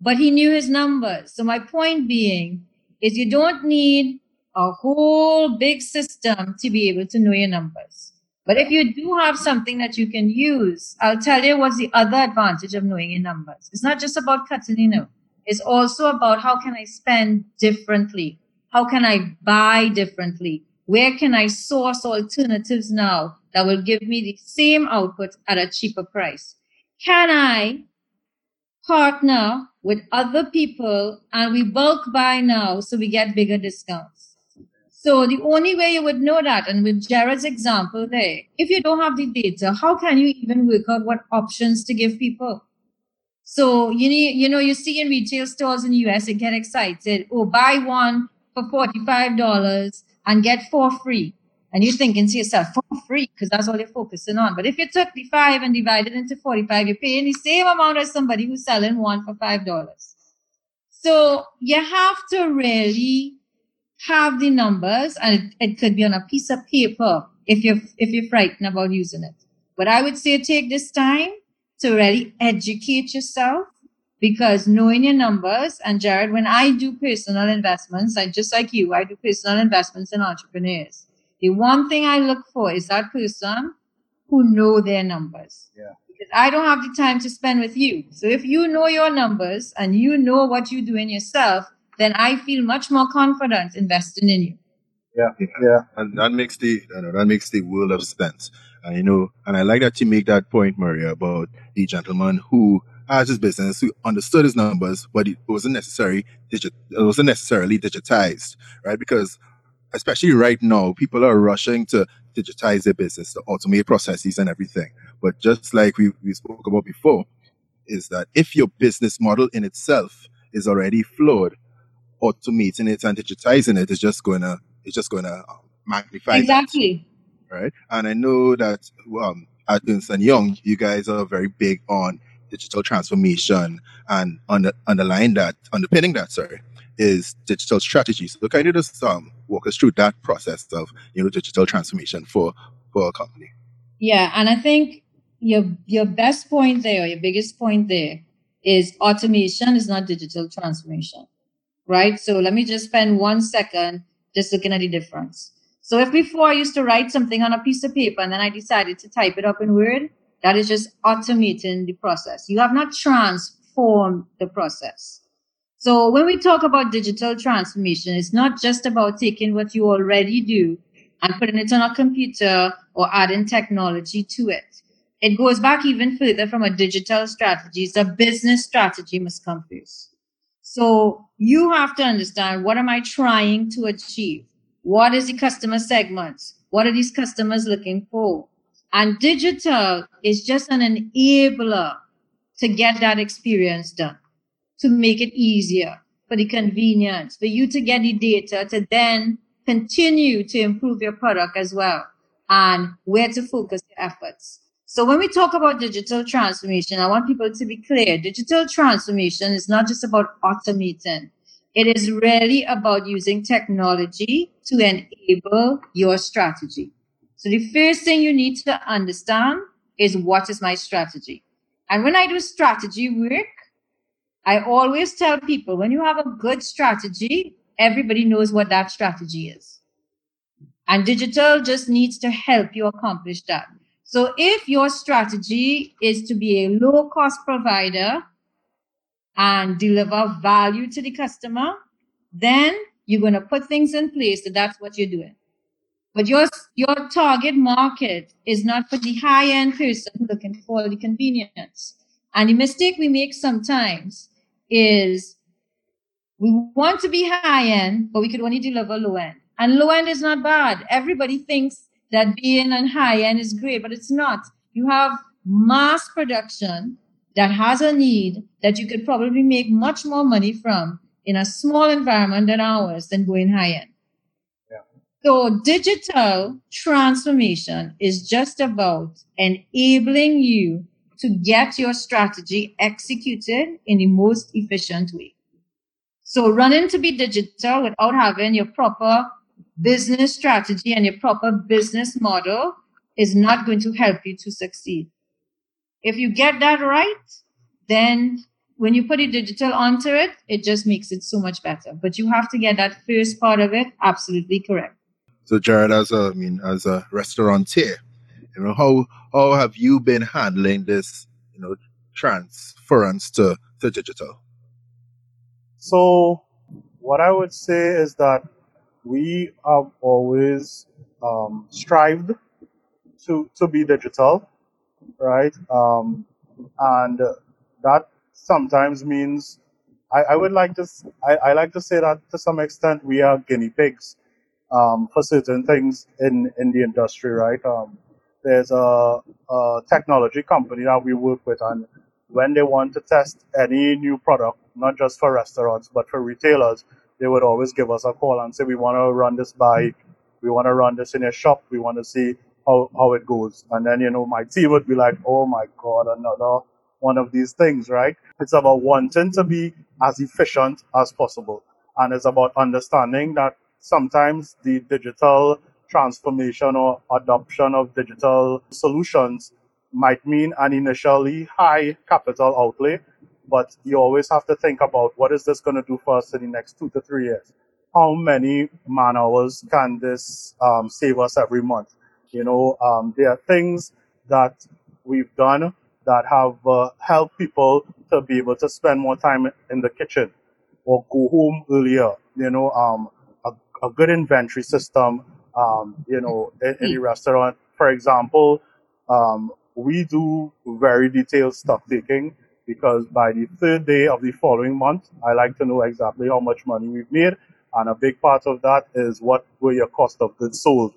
but he knew his numbers. So my point being, is you don't need a whole big system to be able to know your numbers. But if you do have something that you can use, I'll tell you what's the other advantage of knowing your numbers. It's not just about cutting in out. It's also about how can I spend differently? How can I buy differently? Where can I source alternatives now that will give me the same output at a cheaper price? Can I partner with other people and we bulk buy now so we get bigger discounts? So the only way you would know that, and with Jared's example there, if you don't have the data, how can you even work out what options to give people? So you need, you know, you see in retail stores in the US, they get excited. Oh, buy one for $45 and get four free. And you're thinking to yourself, for free, because that's all you're focusing on. But if you took the five and divided into 45, you're paying the same amount as somebody who's selling one for $5. So you have to really have the numbers and it, it could be on a piece of paper if you're, if you're frightened about using it. But I would say take this time to really educate yourself because knowing your numbers and Jared, when I do personal investments, I just like you, I do personal investments in entrepreneurs. The one thing I look for is that person who know their numbers. Yeah. Because I don't have the time to spend with you. So if you know your numbers and you know what you're doing yourself, then I feel much more confident investing in you. Yeah, yeah. And that makes the you know, that makes the world of sense. And you know, and I like that you make that point, Maria, about the gentleman who has his business, who understood his numbers, but it wasn't necessarily digit, it wasn't necessarily digitized, right? Because especially right now, people are rushing to digitize their business, to automate processes and everything. But just like we, we spoke about before, is that if your business model in itself is already flawed, automating it and digitizing it is just gonna it's just gonna magnify that, Exactly. right? And I know that um, at Ernst and Young, you guys are very big on digital transformation, and under, underlying that, underpinning that, sorry, is digital strategy. So kind of just um, walk us through that process of you know digital transformation for for a company. Yeah, and I think your your best point there, or your biggest point there, is automation is not digital transformation, right? So let me just spend one second just looking at the difference. So if before I used to write something on a piece of paper and then I decided to type it up in Word, that is just automating the process. You have not transformed the process. So when we talk about digital transformation, it's not just about taking what you already do and putting it on a computer or adding technology to it. It goes back even further from a digital strategy. A business strategy must come first. So you have to understand what am I trying to achieve? What is the customer segment? What are these customers looking for? And digital is just an enabler to get that experience done, to make it easier for the convenience, for you to get the data to then continue to improve your product as well and where to focus your efforts. So when we talk about digital transformation, I want people to be clear. Digital transformation is not just about automating. It is really about using technology to enable your strategy. So the first thing you need to understand is what is my strategy? And when I do strategy work, I always tell people when you have a good strategy, everybody knows what that strategy is. And digital just needs to help you accomplish that. So if your strategy is to be a low cost provider and deliver value to the customer, then you're going to put things in place that that's what you're doing. But your, your target market is not for the high end person looking for the convenience. And the mistake we make sometimes is we want to be high end, but we could only deliver low end. And low end is not bad. Everybody thinks that being on high end is great, but it's not. You have mass production that has a need that you could probably make much more money from in a small environment than ours than going high end. Yeah. So digital transformation is just about enabling you to get your strategy executed in the most efficient way. So running to be digital without having your proper business strategy and a proper business model is not going to help you to succeed. If you get that right, then when you put a digital onto it, it just makes it so much better. But you have to get that first part of it absolutely correct. So, Jared, as a, I mean, as a restaurateur, you know, how how have you been handling this, you know, transference to, to digital? So, what I would say is that we have always um, strived to to be digital, right? Um, and that sometimes means I, I would like to I, I like to say that to some extent we are guinea pigs um, for certain things in in the industry, right? Um, there's a, a technology company that we work with, and when they want to test any new product, not just for restaurants but for retailers, they would always give us a call and say, "We want to run this by, we want to run this in a shop, we want to see how, how it goes." And then you know, my team would be like, "Oh my god, another one of these things, right? It's about wanting to be as efficient as possible. And it's about understanding that sometimes the digital transformation or adoption of digital solutions might mean an initially high capital outlay, but you always have to think about what is this going to do for us in the next two to three years? How many man hours can this um, save us every month? You know, um, there are things that we've done that have uh, helped people to be able to spend more time in the kitchen or go home earlier. You know, um, a, a good inventory system. Um, you know, in, in the restaurant, for example, um, we do very detailed stock taking because by the third day of the following month, I like to know exactly how much money we've made. And a big part of that is what were your cost of goods sold,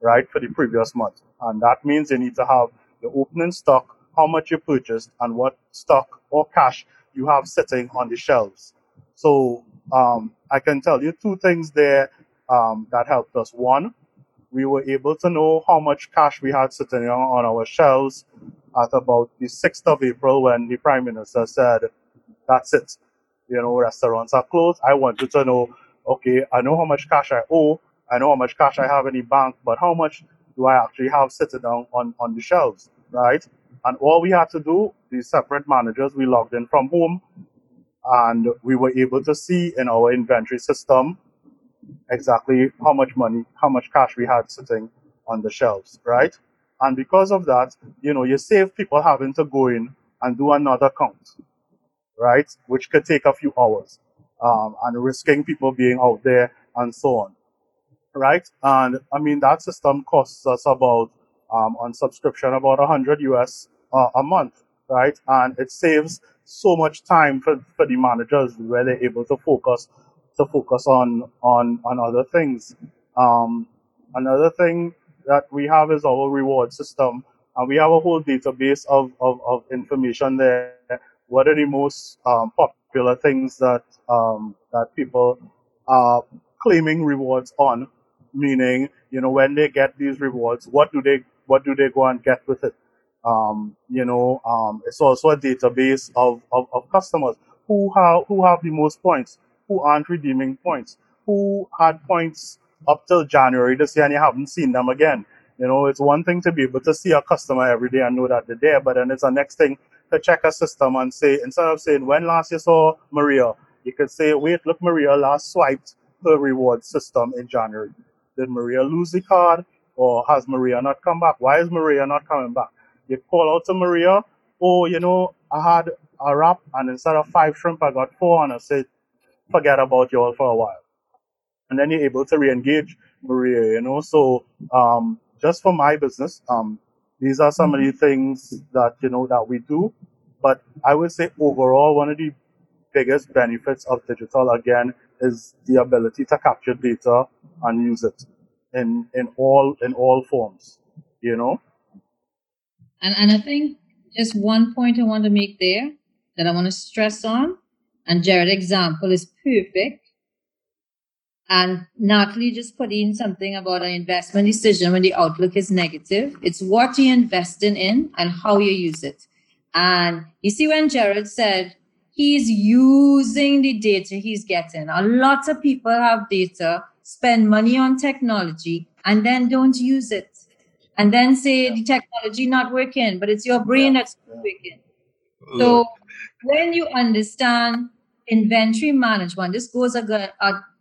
right, for the previous month. And that means you need to have the opening stock how much you purchased and what stock or cash you have sitting on the shelves. So um, I can tell you two things there um, that helped us. One, we were able to know how much cash we had sitting on, our shelves at about the 6th of April when the Prime Minister said, That's it. You know, restaurants are closed. I want you to know, okay, I know how much cash I owe, I know how much cash I have in the bank, but how much do I actually have sitting down on, on the shelves, right? And all we had to do, the separate managers, we logged in from home and we were able to see in our inventory system exactly how much money, how much cash we had sitting on the shelves, right? And because of that, you know, you save people having to go in and do another count, right? Which could take a few hours, um, and risking people being out there and so on, right? And I mean, that system costs us about um, on subscription about 100 US uh, a month, right? And it saves so much time for, for the managers where they're able to focus to focus on on on other things. Um, another thing that we have is our reward system, and we have a whole database of, of, of information there. What are the most um, popular things that um, that people are claiming rewards on? Meaning, you know, when they get these rewards, what do they what do they go and get with it? Um, you know, um, it's also a database of, of, of customers who have who have the most points, who aren't redeeming points, who had points up till January this year and you haven't seen them again. You know, it's one thing to be able to see a customer every day and know that they're there, but then it's the next thing to check a system and say, instead of saying, when last you saw Maria, you could say, wait, look, Maria last swiped her reward system in January. Did Maria lose the card? Or has Maria not come back? Why is Maria not coming back? You call out to Maria, oh, you know, I had a wrap and instead of five shrimp, I got four. And I said, forget about you all for a while. And then you're able to re-engage Maria, you know. So um, just for my business, um, these are some of the things that, you know, that we do. But I would say overall, one of the biggest benefits of digital, again, is the ability to capture data and use it in in all in all forms you know and and i think just one point i want to make there that i want to stress on and jared's example is perfect and Natalie just put in something about an investment decision when the outlook is negative. It's what you're investing in and how you use it. And you see, when Jared said he's using the data he's getting, a lot of people have data spend money on technology and then don't use it and then say yeah. the technology not working but it's your brain yeah. that's not working So when you understand inventory management, this goes at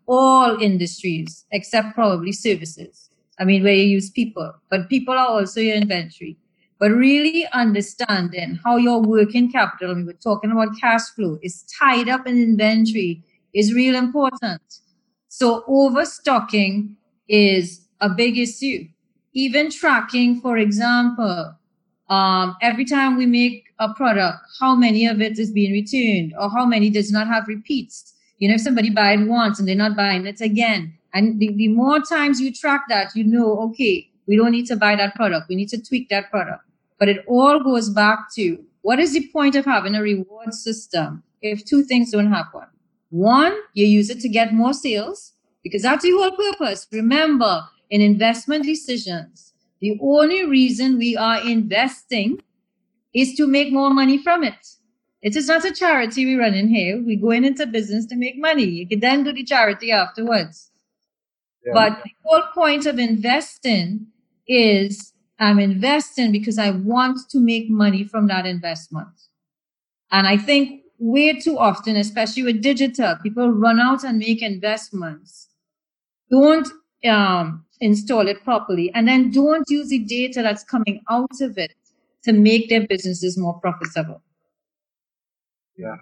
all industries except probably services. I mean, where you use people, but people are also your inventory. But really understanding how your working capital, we were talking about cash flow, is tied up in inventory is real important. So overstocking is a big issue. Even tracking, for example, um, every time we make a product, how many of it is being returned or how many does not have repeats. You know, if somebody buy it once and they're not buying it again. And the, the more times you track that, you know, okay, we don't need to buy that product. We need to tweak that product. But it all goes back to what is the point of having a reward system if two things don't happen? One, you use it to get more sales because that's the whole purpose. Remember, in investment decisions, the only reason we are investing is to make more money from it. It is not a charity we run in here. We go in into business to make money. You can then do the charity afterwards. Yeah. But the whole point of investing is I'm investing because I want to make money from that investment. And I think way too often, especially with digital, people run out and make investments. Don't um, install it properly and then don't use the data that's coming out of it to make their businesses more profitable. Yeah.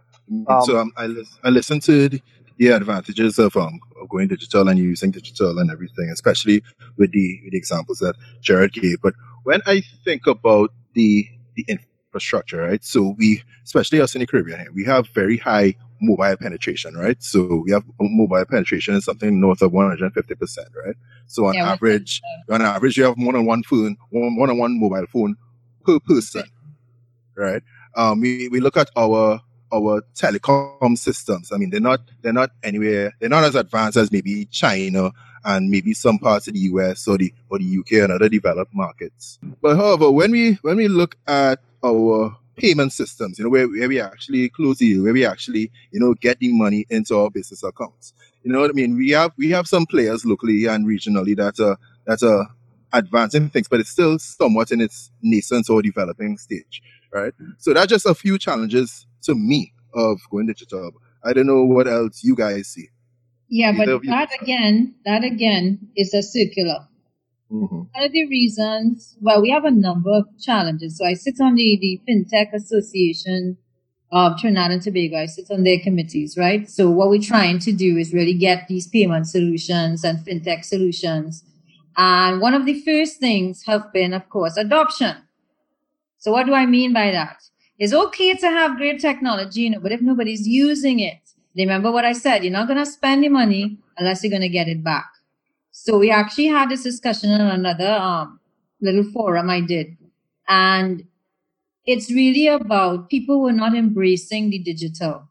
Um, so um, I, li- I listened to the, the advantages of, um, of going digital and using digital and everything, especially with the, with the examples that Jared gave. But when I think about the, the infrastructure, right? So we, especially us in the Caribbean we have very high mobile penetration, right? So we have mobile penetration is something north of 150%, right? So on yeah, average, on average, you have more than one phone, one, one on one mobile phone per person, right? Um, we, we look at our our telecom systems. I mean, they're not they're not anywhere they're not as advanced as maybe China and maybe some parts of the US or the or the UK and other developed markets. But however, when we when we look at our payment systems, you know, where, where we actually close the where we actually, you know, getting money into our business accounts. You know what I mean? We have we have some players locally and regionally that are that are advancing things, but it's still somewhat in its nascent or developing stage, right? So that's just a few challenges to me of going digital. I don't know what else you guys see. Yeah, Either but that again, that again is a circular. Mm-hmm. One of the reasons, well, we have a number of challenges. So I sit on the, the FinTech Association of Trinidad and Tobago. I sit on their committees, right? So what we're trying to do is really get these payment solutions and FinTech solutions. And one of the first things have been, of course, adoption. So what do I mean by that? It's okay to have great technology, you know, but if nobody's using it, remember what I said, you're not going to spend the money unless you're going to get it back. So we actually had this discussion in another um, little forum I did. And it's really about people who are not embracing the digital,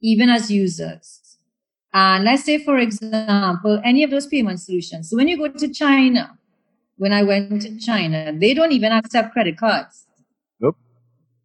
even as users. And let's say, for example, any of those payment solutions. So when you go to China, when I went to China, they don't even accept credit cards. Nope.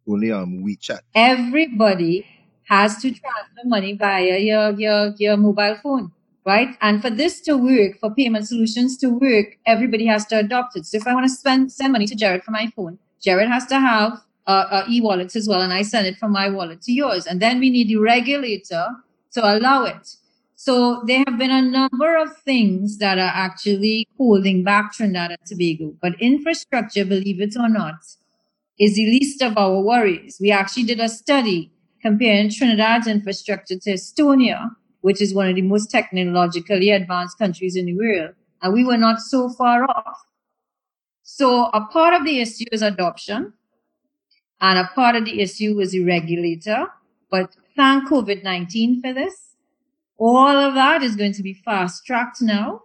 Only on WeChat. Everybody has to transfer money via your, your, your mobile phone right? And for this to work, for payment solutions to work, everybody has to adopt it. So if I want to spend send money to Jared from my phone, Jared has to have uh, uh, e-wallets as well, and I send it from my wallet to yours. And then we need the regulator to allow it. So there have been a number of things that are actually holding back Trinidad and Tobago. But infrastructure, believe it or not, is the least of our worries. We actually did a study comparing Trinidad's infrastructure to Estonia, which is one of the most technologically advanced countries in the world. And we were not so far off. So a part of the issue is adoption, and a part of the issue is the regulator. But thank COVID 19 for this. All of that is going to be fast tracked now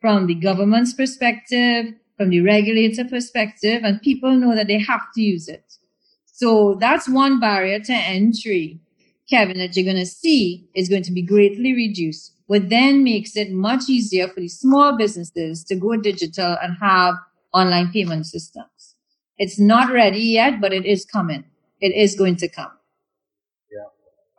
from the government's perspective, from the regulator perspective, and people know that they have to use it. So that's one barrier to entry Kevin, that you're going to see is going to be greatly reduced, what then makes it much easier for the small businesses to go digital and have online payment systems. It's not ready yet, but it is coming. It is going to come.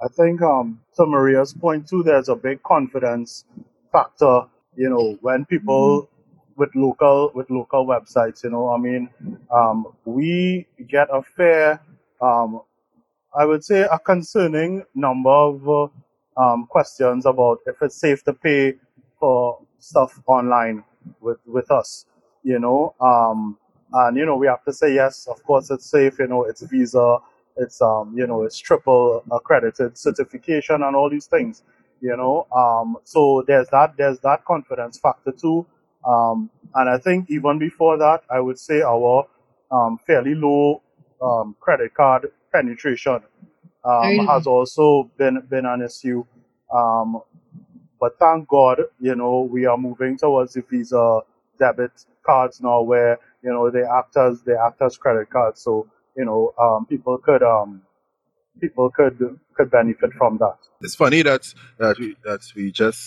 I think um, to Maria's point too, there's a big confidence factor, you know, when people mm-hmm. with local with local websites, you know, I mean, um, we get a fair um, I would say a concerning number of uh, um, questions about if it's safe to pay for stuff online with with us. You know, um, and you know we have to say yes. Of course, it's safe. You know, it's Visa. It's um, you know, it's triple accredited certification and all these things. You know, um, so there's that. There's that confidence factor too. Um, and I think even before that, I would say our um, fairly low um, credit card penetration um, has also been been an issue. Um, but thank God, you know, we are moving towards the Visa debit cards now, where you know they act as they act as credit cards. So you know, um, people could um, people could could benefit from that. It's funny that that we that we just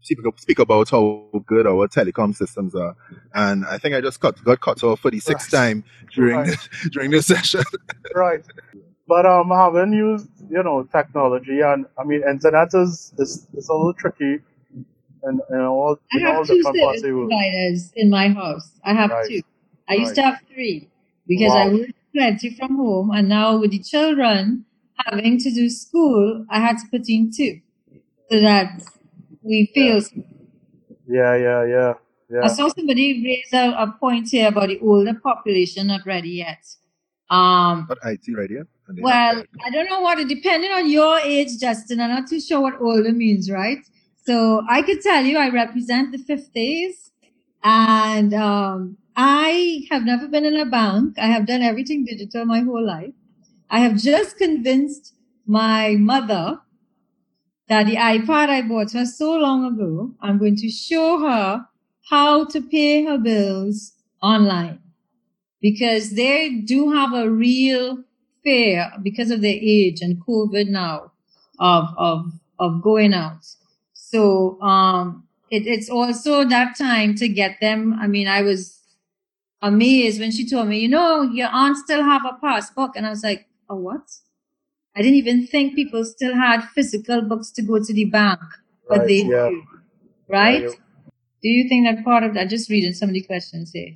speak, speak about how good our telecom systems are, and I think I just cut got cut off for the sixth Right. time during Right. the, during this session. Right. But um, having used you know technology and I mean internet is is, is a little tricky in, in all I in all have two different service of the world. providers in my house. I have Right. two. I used to have three because I worked plenty from home, and now with the children having to do school, I had to put in two so that we feel. Yeah, yeah, yeah, I yeah. saw somebody raise a, a point here about the older population not ready yet. Um, Not IT ready yet? And they have well. I don't know what, it depending on your age, Justin, I'm not too sure what older means, right? So I could tell you I represent the 50s and um, I have never been in a bank. I have done everything digital my whole life. I have just convinced my mother that the iPad I bought her so long ago, I'm going to show her how to pay her bills online because they do have a real fear because of their age and COVID now of of of going out. So um it, it's also that time to get them. I mean, I was amazed when she told me, you know, your aunt still have a passbook. And I was like, a what? I didn't even think people still had physical books to go to the bank, but Right, they yeah. do. Right? Yeah, Do you think that part of that, just reading some of the questions here.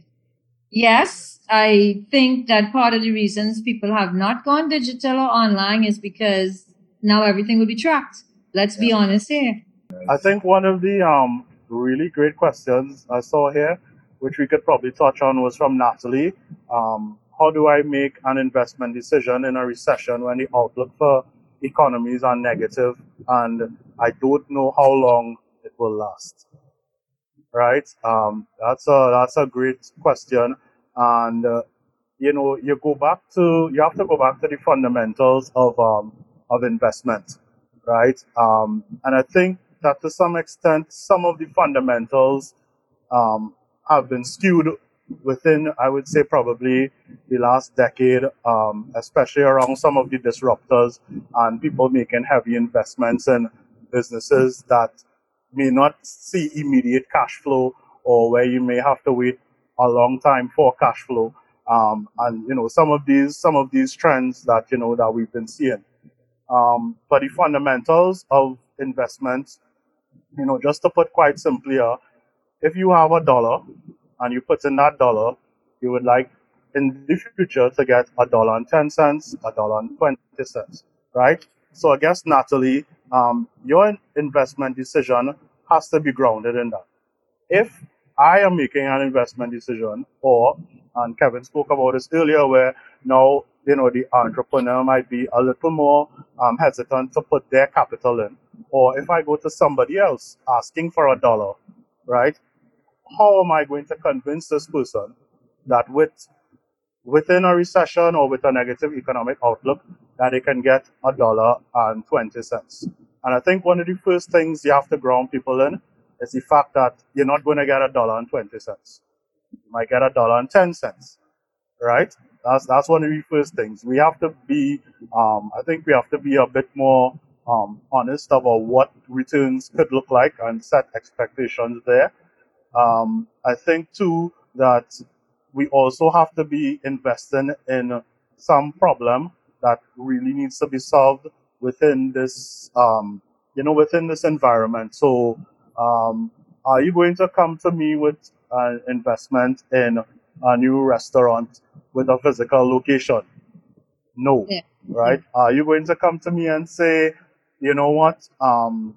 Yes, I think that part of the reasons people have not gone digital or online is because now everything will be tracked. Let's be honest here. I think one of the um really great questions I saw here, which we could probably touch on, was from Natalie. Um, how do I make an investment decision in a recession when the outlook for economies are negative and I don't know how long it will last? Right? Um, that's a that's a great question, and uh, you know you go back to you have to go back to the fundamentals of um, of investment, right? Um, and I think that to some extent some of the fundamentals um, have been skewed within I would say probably the last decade, um, especially around some of the disruptors and people making heavy investments in businesses that may not see immediate cash flow or where you may have to wait a long time for cash flow. Um, and you know some of these some of these trends that you know that we've been seeing. Um, but the fundamentals of investments, you know, just to put quite simply, here, if you have a dollar and you put in that dollar, you would like in the future to get a dollar and ten cents, a dollar and twenty cents, right? So I guess Natalie, um, your investment decision has to be grounded in that. If I am making an investment decision, or and Kevin spoke about this earlier, where now you know the entrepreneur might be a little more um, hesitant to put their capital in, or if I go to somebody else asking for a dollar, right? How am I going to convince this person that with within a recession or with a negative economic outlook that they can get a dollar and 20 cents. And I think one of the first things you have to ground people in is the fact that you're not going to get a dollar and 20 cents. You might get a dollar and 10 cents, right? That's, that's one of the first things. We have to be, um, I think we have to be a bit more um, honest about what returns could look like and set expectations there. Um, I think too that we also have to be investing in some problem that really needs to be solved within this, um, you know, within this environment. So, um, are you going to come to me with an investment in a new restaurant with a physical location? No, Yeah. right? Are you going to come to me and say, you know what? Um,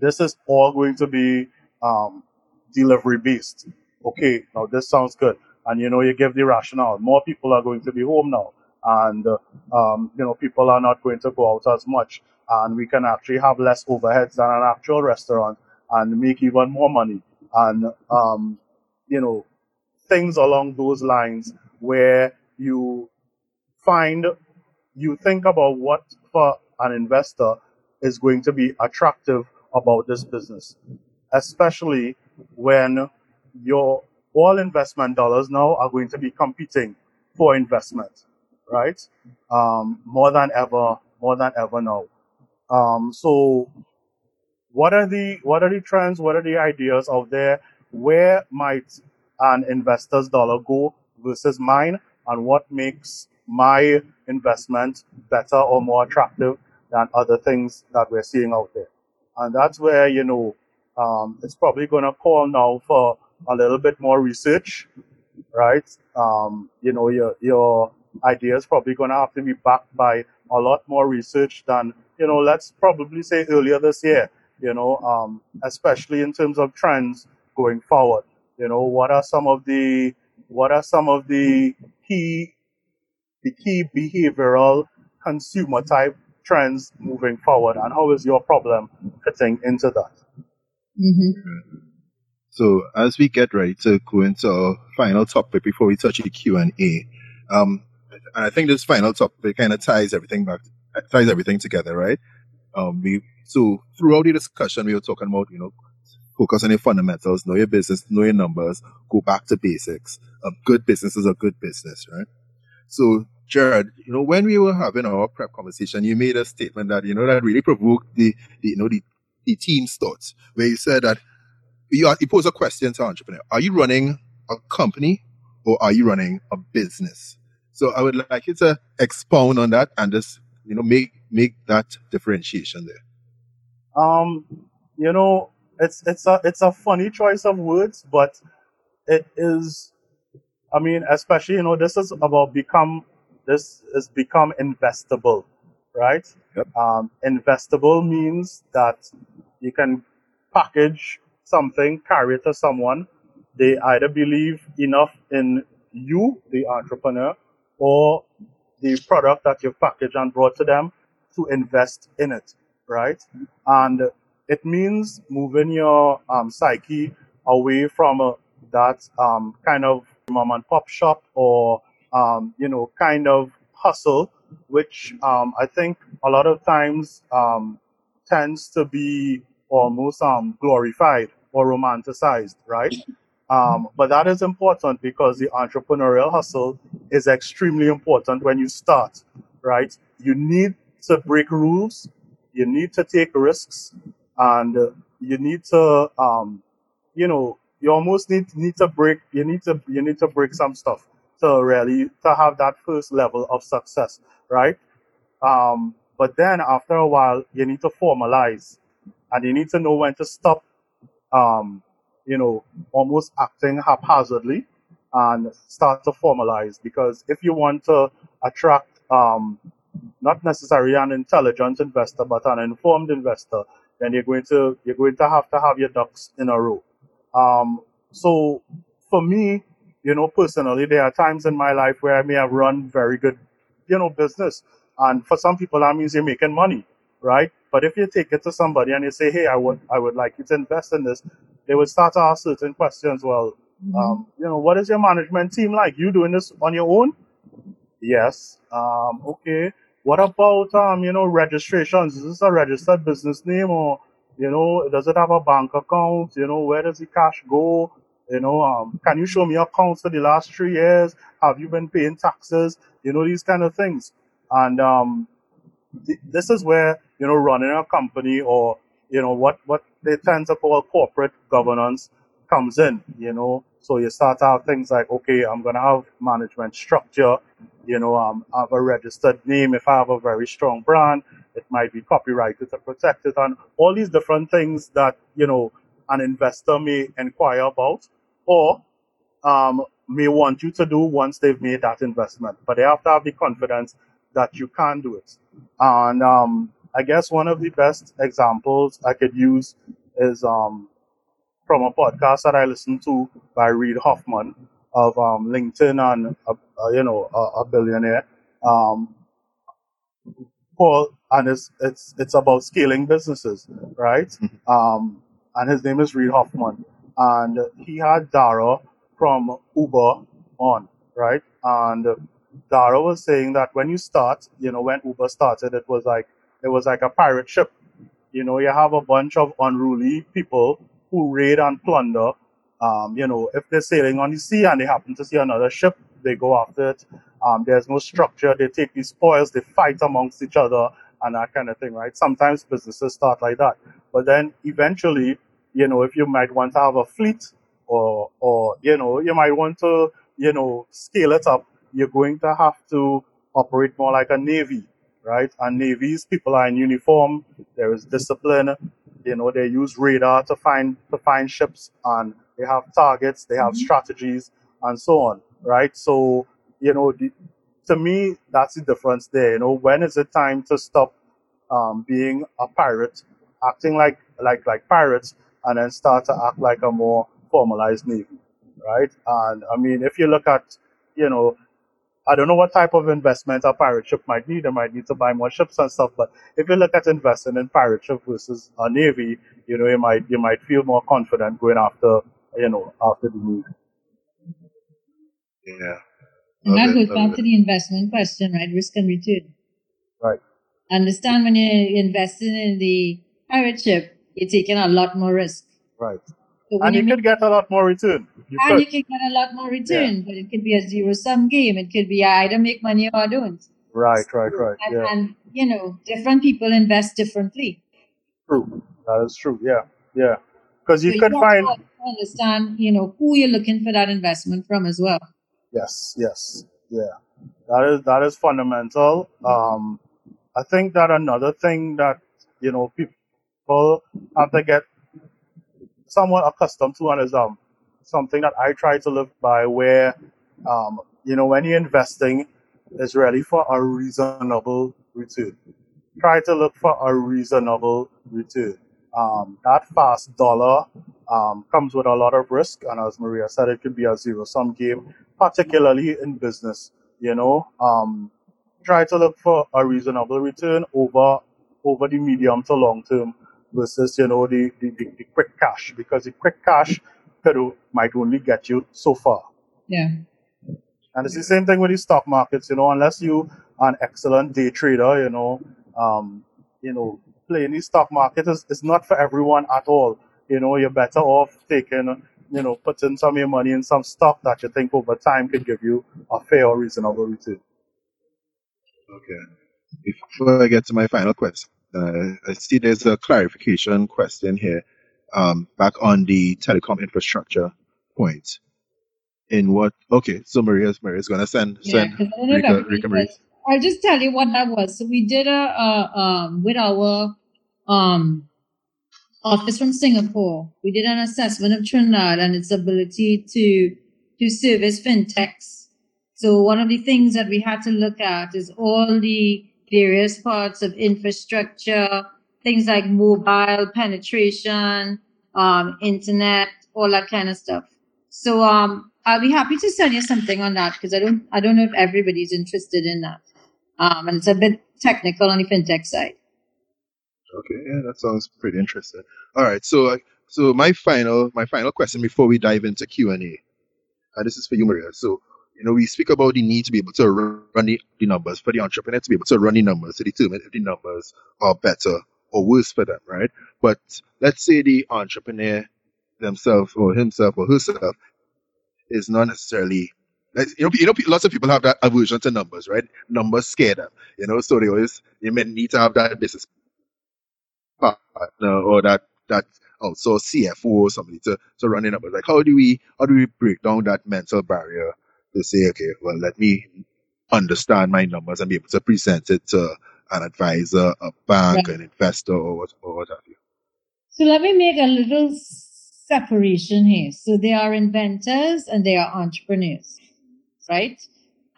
this is all going to be um, delivery based. Okay, now this sounds good. And you know, you give the rationale. More people are going to be home now, and uh, um, you know, people are not going to go out as much, and we can actually have less overheads than an actual restaurant and make even more money. And um, you know, things along those lines where you find you think about what for an investor is going to be attractive about this business, especially when your all investment dollars now are going to be competing for investment, right? Um, more than ever, more than ever now. Um, so, what are the what are the trends? What are the ideas out there? Where might an investor's dollar go versus mine, and what makes my investment better or more attractive than other things that we're seeing out there? And that's where you know um, it's probably going to call now for a little bit more research, right? Um, you know, your your idea is probably going to have to be backed by a lot more research than you know. Let's probably say earlier this year. You know, um, especially in terms of trends going forward. You know, what are some of the what are some of the key the key behavioral consumer type trends moving forward, and how is your problem fitting into that? Mm-hmm. So as we get ready to go into our final topic before we touch the Q and A, um, I think this final topic kind of ties everything back, ties everything together, right? Um, we so throughout the discussion we were talking about, you know, focus on your fundamentals, know your business, know your numbers, go back to basics. A good business is a good business, right? So, Jared, you know, when we were having our prep conversation, you made a statement that, you know, that really provoked the, the you know, the, the team's thoughts, where you said that you, you pose a question to entrepreneur. Are you running a company or are you running a business? So I would like you to expound on that and just, you know, make, make that differentiation there. Um, you know, it's it's a it's a funny choice of words, but it is. I mean, especially you know, this is about become. This is become investable, right? Yep. Um, investable means that you can package something, carry it to someone. They either believe enough in you, the entrepreneur, or the product that you've packaged and brought to them to invest in it, right? And it means moving your um, psyche away from uh, that um, kind of mom and pop shop or um, you know kind of hustle, which um, I think a lot of times um, tends to be almost um, glorified or romanticized, right? Um, but that is important because the entrepreneurial hustle is extremely important when you start, right? You need to break rules, you need to take risks, and you need to, um, you know, you almost need need to break. You need to you need to break some stuff to really to have that first level of success, right? Um, but then after a while, you need to formalize, and you need to know when to stop um, you know, almost acting haphazardly and start to formalize. Because if you want to attract um, not necessarily an intelligent investor, but an informed investor, then you're going to you're going to have to have your ducks in a row. Um, so for me, you know, personally, there are times in my life where I may have run very good, you know, business, and for some people that means you're making money, right? But if you take it to somebody and you say, "Hey, I would I would like you to invest in this," they would start to ask certain questions. Well, Mm-hmm. um, you know, what is your management team like? You doing this on your own? Yes. Um, okay. What about um, you know, registrations? Is this a registered business name or you know, does it have a bank account? You know, where does the cash go? You know, um, can you show me accounts for the last three years? Have you been paying taxes? You know, these kind of things. And um, th- this is where you know running a company or you know what what they tend to call corporate governance comes in you know? So you start out things like okay i'm going to have management structure you know um, I have a registered name if i have a very strong brand it might be copyrighted to protect it and all these different things that you know an investor may inquire about or um, may want you to do once they've made that investment. But they have to have the confidence that you can do it. And um, I guess one of the best examples I could use is um, from a podcast that I listened to by Reid Hoffman of um, LinkedIn and a, a, you know a, a billionaire. Um, Paul, and it's it's it's about scaling businesses, right? Mhm. Um, and his name is Reid Hoffman, and he had Dara from Uber on, right? And Dara was saying that when you start, you know, when Uber started, it was like it was like a pirate ship. You know, you have a bunch of unruly people who raid and plunder. Um, you know, if they're sailing on the sea and they happen to see another ship, they go after it. Um, there's no structure. They take the spoils, they fight amongst each other, and that kind of thing, right? Sometimes businesses start like that, but then eventually, you know, if you might want to have a fleet, or or you know, you might want to, you know, scale it up. You're going to have to operate more like a navy, right? And navies, people are in uniform. There is discipline. You know, they use radar to find to find ships, and they have targets. They have strategies, and so on, right? So, you know, the, to me, that's the difference there. You know, when is it time to stop um, being a pirate, acting like like like pirates, and then start to act like a more formalized navy, right? And I mean, if you look at, you know, I don't know what type of investment a pirate ship might need. They might need to buy more ships and stuff. But if you look at investing in pirate ship versus a navy, you know, you might you might feel more confident going after, you know, after the navy. Yeah. And that goes back to the investment question, right? Risk and return. Right. Understand when you're investing in the pirate ship, you're taking a lot more risk. Right. So And you could get a lot more return. You and you can get a lot more return, but it could be a zero sum game. It could be I either make money or I don't. Right, right, right. And, Yeah. and you know, different people invest differently. True. That is true. Yeah. Yeah. Because you so could you find understand, you know, who you're looking for that investment from as well. Yes, yes, yeah. That is that is fundamental. Um, I think that another thing that you know people have to get somewhat accustomed to and is um something that I try to live by, where um you know when you're investing, it's really for a reasonable return. Try to look for a reasonable return. Um, that fast dollar um, comes with a lot of risk, and as Maria said, it could be a zero-sum game particularly in business. You know, um, try to look for a reasonable return over over the medium to long term versus you know the, the, the, the quick cash because the quick cash could o- might only get you so far. Yeah. And it's the same thing with the stock markets. You know, unless you are an excellent day trader, you know, um, you know, playing the stock market is, is not for everyone at all. You know, you're better off taking, you know, putting some of your money in some stock that you think over time can give you a fair or reasonable return. Okay. Before I get to my final question, uh, I see there's a clarification question here. Um, back on the telecom infrastructure point. In what? Okay, so Maria's Maria's gonna send Yeah, send 'cause I don't know if Rika Rika Marie. I'll just tell you what that was. So we did a, a um with our um office from Singapore. We did an assessment of Trinidad and its ability to to service fintechs. So one of the things that we had to look at is all the various parts of infrastructure, things like mobile penetration, um, internet, all that kind of stuff. So um, I'll be happy to send you something on that because I don't I don't know if everybody's interested in that. Um, and it's a bit technical on the fintech side. Okay, yeah, that sounds pretty interesting. All right, so uh, so my final my final question before we dive into Q and A, and this is for you, Maria. So you know we speak about the need to be able to run the, the numbers for the entrepreneur to be able to run the numbers to determine if the numbers are better or worse for them, right? But let's say the entrepreneur themselves or himself or herself is not necessarily you know, you know, lots of people have that aversion to numbers, right? Numbers scare them, you know, so they always you may need to have that business partner or that that also CFO or somebody to to run the numbers. Like how do we how do we break down that mental barrier to say, okay, well let me understand my numbers and be able to present it to an advisor, a bank, Right. an investor or what or what have you. So let me make a little separation here. So they are inventors and they are entrepreneurs, right?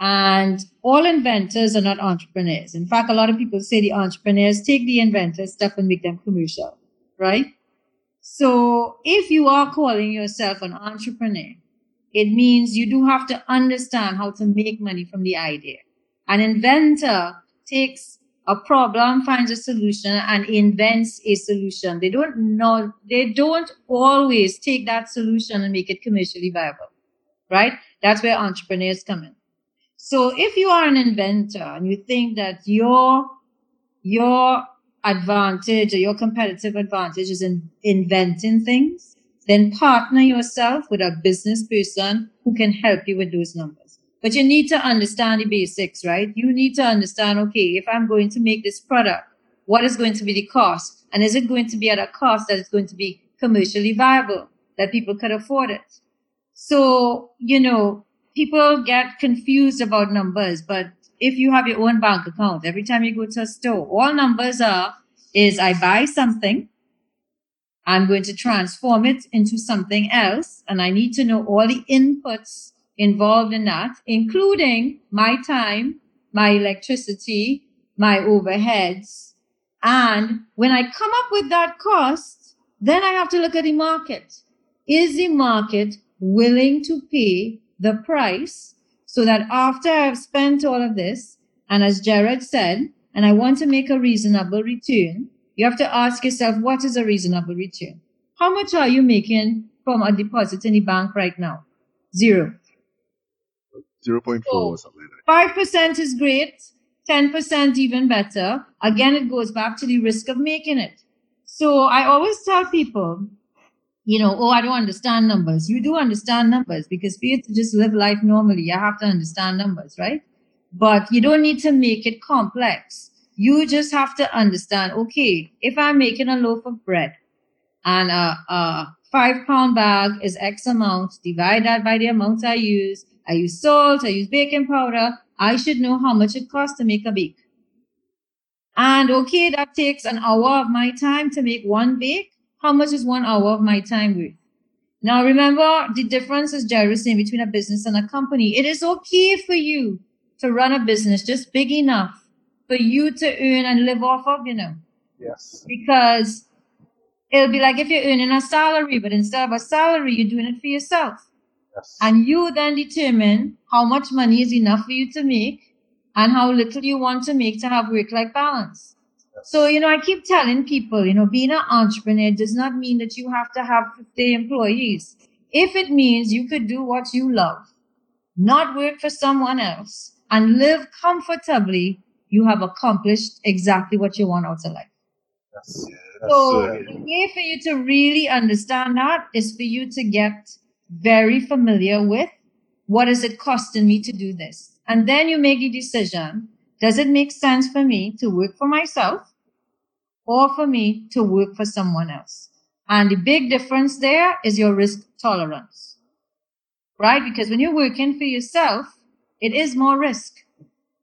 And all inventors are not entrepreneurs. In fact, a lot of people say the entrepreneurs take the inventors stuff and make them commercial, right? So if you are calling yourself an entrepreneur, it means you do have to understand how to make money from the idea. An inventor takes a problem, finds a solution, and invents a solution. They don't know, they don't always take that solution and make it commercially viable, right? That's where entrepreneurs come in. So if you are an inventor and you think that your, your advantage or your competitive advantage is in inventing things, then partner yourself with a business person who can help you with those numbers. But you need to understand the basics, right? You need to understand, okay, if I'm going to make this product, what is going to be the cost? And is it going to be at a cost that is going to be commercially viable, that people could afford it? So, you know, people get confused about numbers, but if you have your own bank account, every time you go to a store, all numbers are is I buy something, I'm going to transform it into something else, and I need to know all the inputs involved in that, including my time, my electricity, my overheads. And when I come up with that cost, then I have to look at the market. Is the market willing to pay the price so that after I've spent all of this, and as Jared said, and I want to make a reasonable return, you have to ask yourself, what is a reasonable return? How much are you making from a deposit in the bank right now? Zero. 0.4 or something like that. 5% is great. 10% even better. Again, it goes back to the risk of making it. So I always tell people, you know, oh, I don't understand numbers. You do understand numbers because for you to just live life normally, you have to understand numbers, right? But you don't need to make it complex. You just have to understand, okay, if I'm making a loaf of bread and a, a five pound bag is X amount, divide that by the amount I use. I use salt, I use baking powder. I should know how much it costs to make a bake. And okay, that takes an hour of my time to make one bake. How much is one hour of my time worth? Now remember the difference is saying between a business and a company. It is okay for you to run a business just big enough for you to earn and live off of, you know, Yes. because it'll be like if you're earning a salary, but instead of a salary, you're doing it for yourself. Yes. And you then determine how much money is enough for you to make and how little you want to make to have work life balance. So, you know, I keep telling people, you know, being an entrepreneur does not mean that you have to have 50 employees. If it means you could do what you love, not work for someone else, and live comfortably, you have accomplished exactly what you want out of life. yes. So uh, the way for you to really understand that is for you to get very familiar with what is it costing me to do this? And then you make a decision. Does it make sense for me to work for myself or for me to work for someone else? And the big difference there is your risk tolerance, right? Because when you're working for yourself, it is more risk.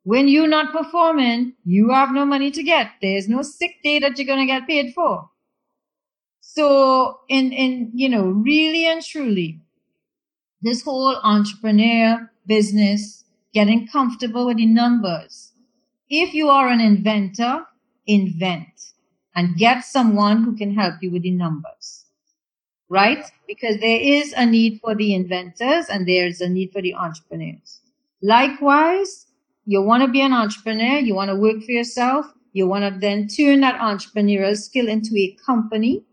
When you're not performing, you have no money to get. There's no sick day that you're going to get paid for. So in, in, you know, really and truly, this whole entrepreneur business, getting comfortable with the numbers. If you are an inventor, invent and get someone who can help you with the numbers. Right? Because there is a need for the inventors and there's a need for the entrepreneurs. Likewise, you want to be an entrepreneur, you want to work for yourself, you want to then turn that entrepreneurial skill into a company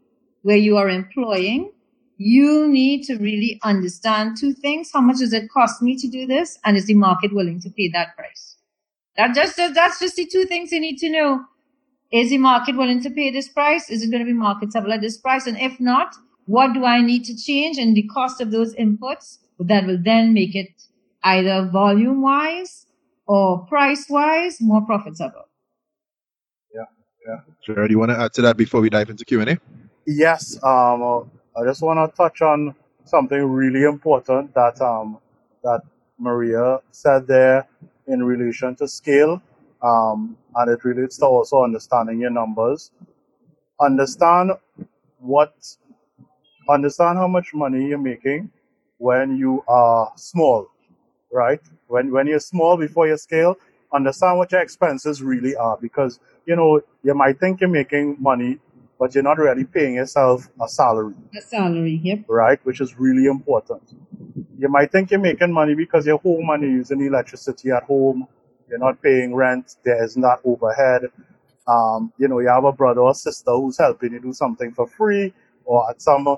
where you are employing, you need to really understand two things. How much does it cost me to do this? And is the market willing to pay that price? That just, that's just the two things you need to know. Is the market willing to pay this price? Is it going to be marketable at this price? And if not, what do I need to change in the cost of those inputs that will then make it either volume wise or price wise more profitable? Yeah, yeah. Jared, do you want to add to that before we dive into Q&A? Yes, um, I just want to touch on something really important that um, that Maria said there in relation to scale, um, and it relates to also understanding your numbers. Understand what, understand how much money you're making when you are small, right? When when you're small before you scale, understand what your expenses really are because you know you might think you're making money, but you're not really paying yourself a salary, A salary. Yep. right? Which is really important. You might think you're making money because you're home and you're using electricity at home. You're not paying rent. There isn't overhead. Um, you know, you have a brother or sister who's helping you do something for free or at some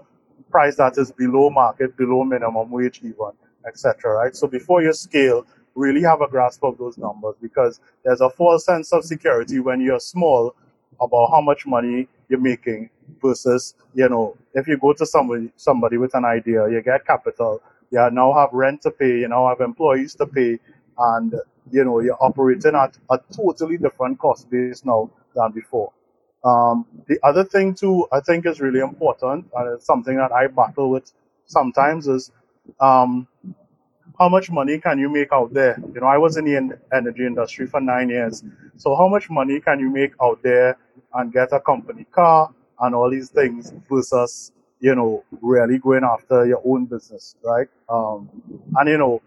price that is below market, below minimum wage even, etc. Right? So before you scale, really have a grasp of those numbers because there's a false sense of security when you're small about how much money you're making versus, you know, if you go to somebody somebody with an idea, you get capital, you now have rent to pay, you now have employees to pay, and you know, you're operating at a totally different cost base now than before. Um, the other thing too, I think is really important, and it's something that I battle with sometimes is um, how much money can you make out there? You know, I was in the en- energy industry for nine years. So how much money can you make out there and get a company car and all these things versus, you know, really going after your own business, right? Um, and you know,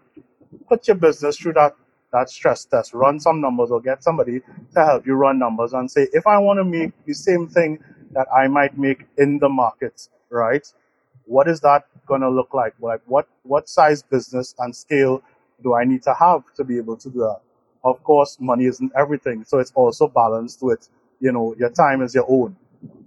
put your business through that that stress test, run some numbers or get somebody to help you run numbers and say, if I want to make the same thing that I might make in the market, right? What is that gonna look like? Like what what size business and scale do I need to have to be able to do that? Of course, money isn't everything, so it's also balanced with, you know, your time is your own,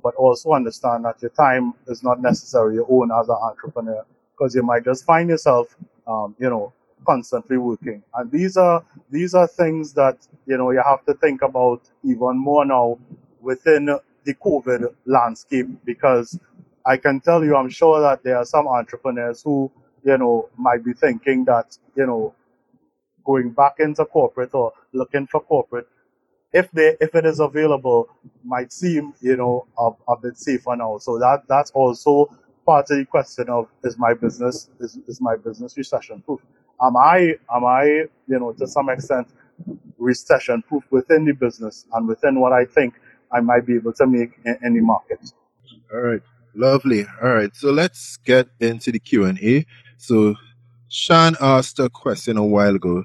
but also understand that your time is not necessarily your own as an entrepreneur because you might just find yourself, um, you know, constantly working. And these are these are things that you know you have to think about even more now within the COVID landscape because I can tell you, I'm sure that there are some entrepreneurs who you know might be thinking that you know going back into corporate or looking for corporate if they if it is available might seem you know a, a bit safer now. So that that's also part of the question of is my business is, is my business recession proof am i am i you know to some extent recession proof within the business and within what i think i might be able to make in the market? All right, lovely. All right, so let's get into the Q and A. So, Sean asked a question a while ago,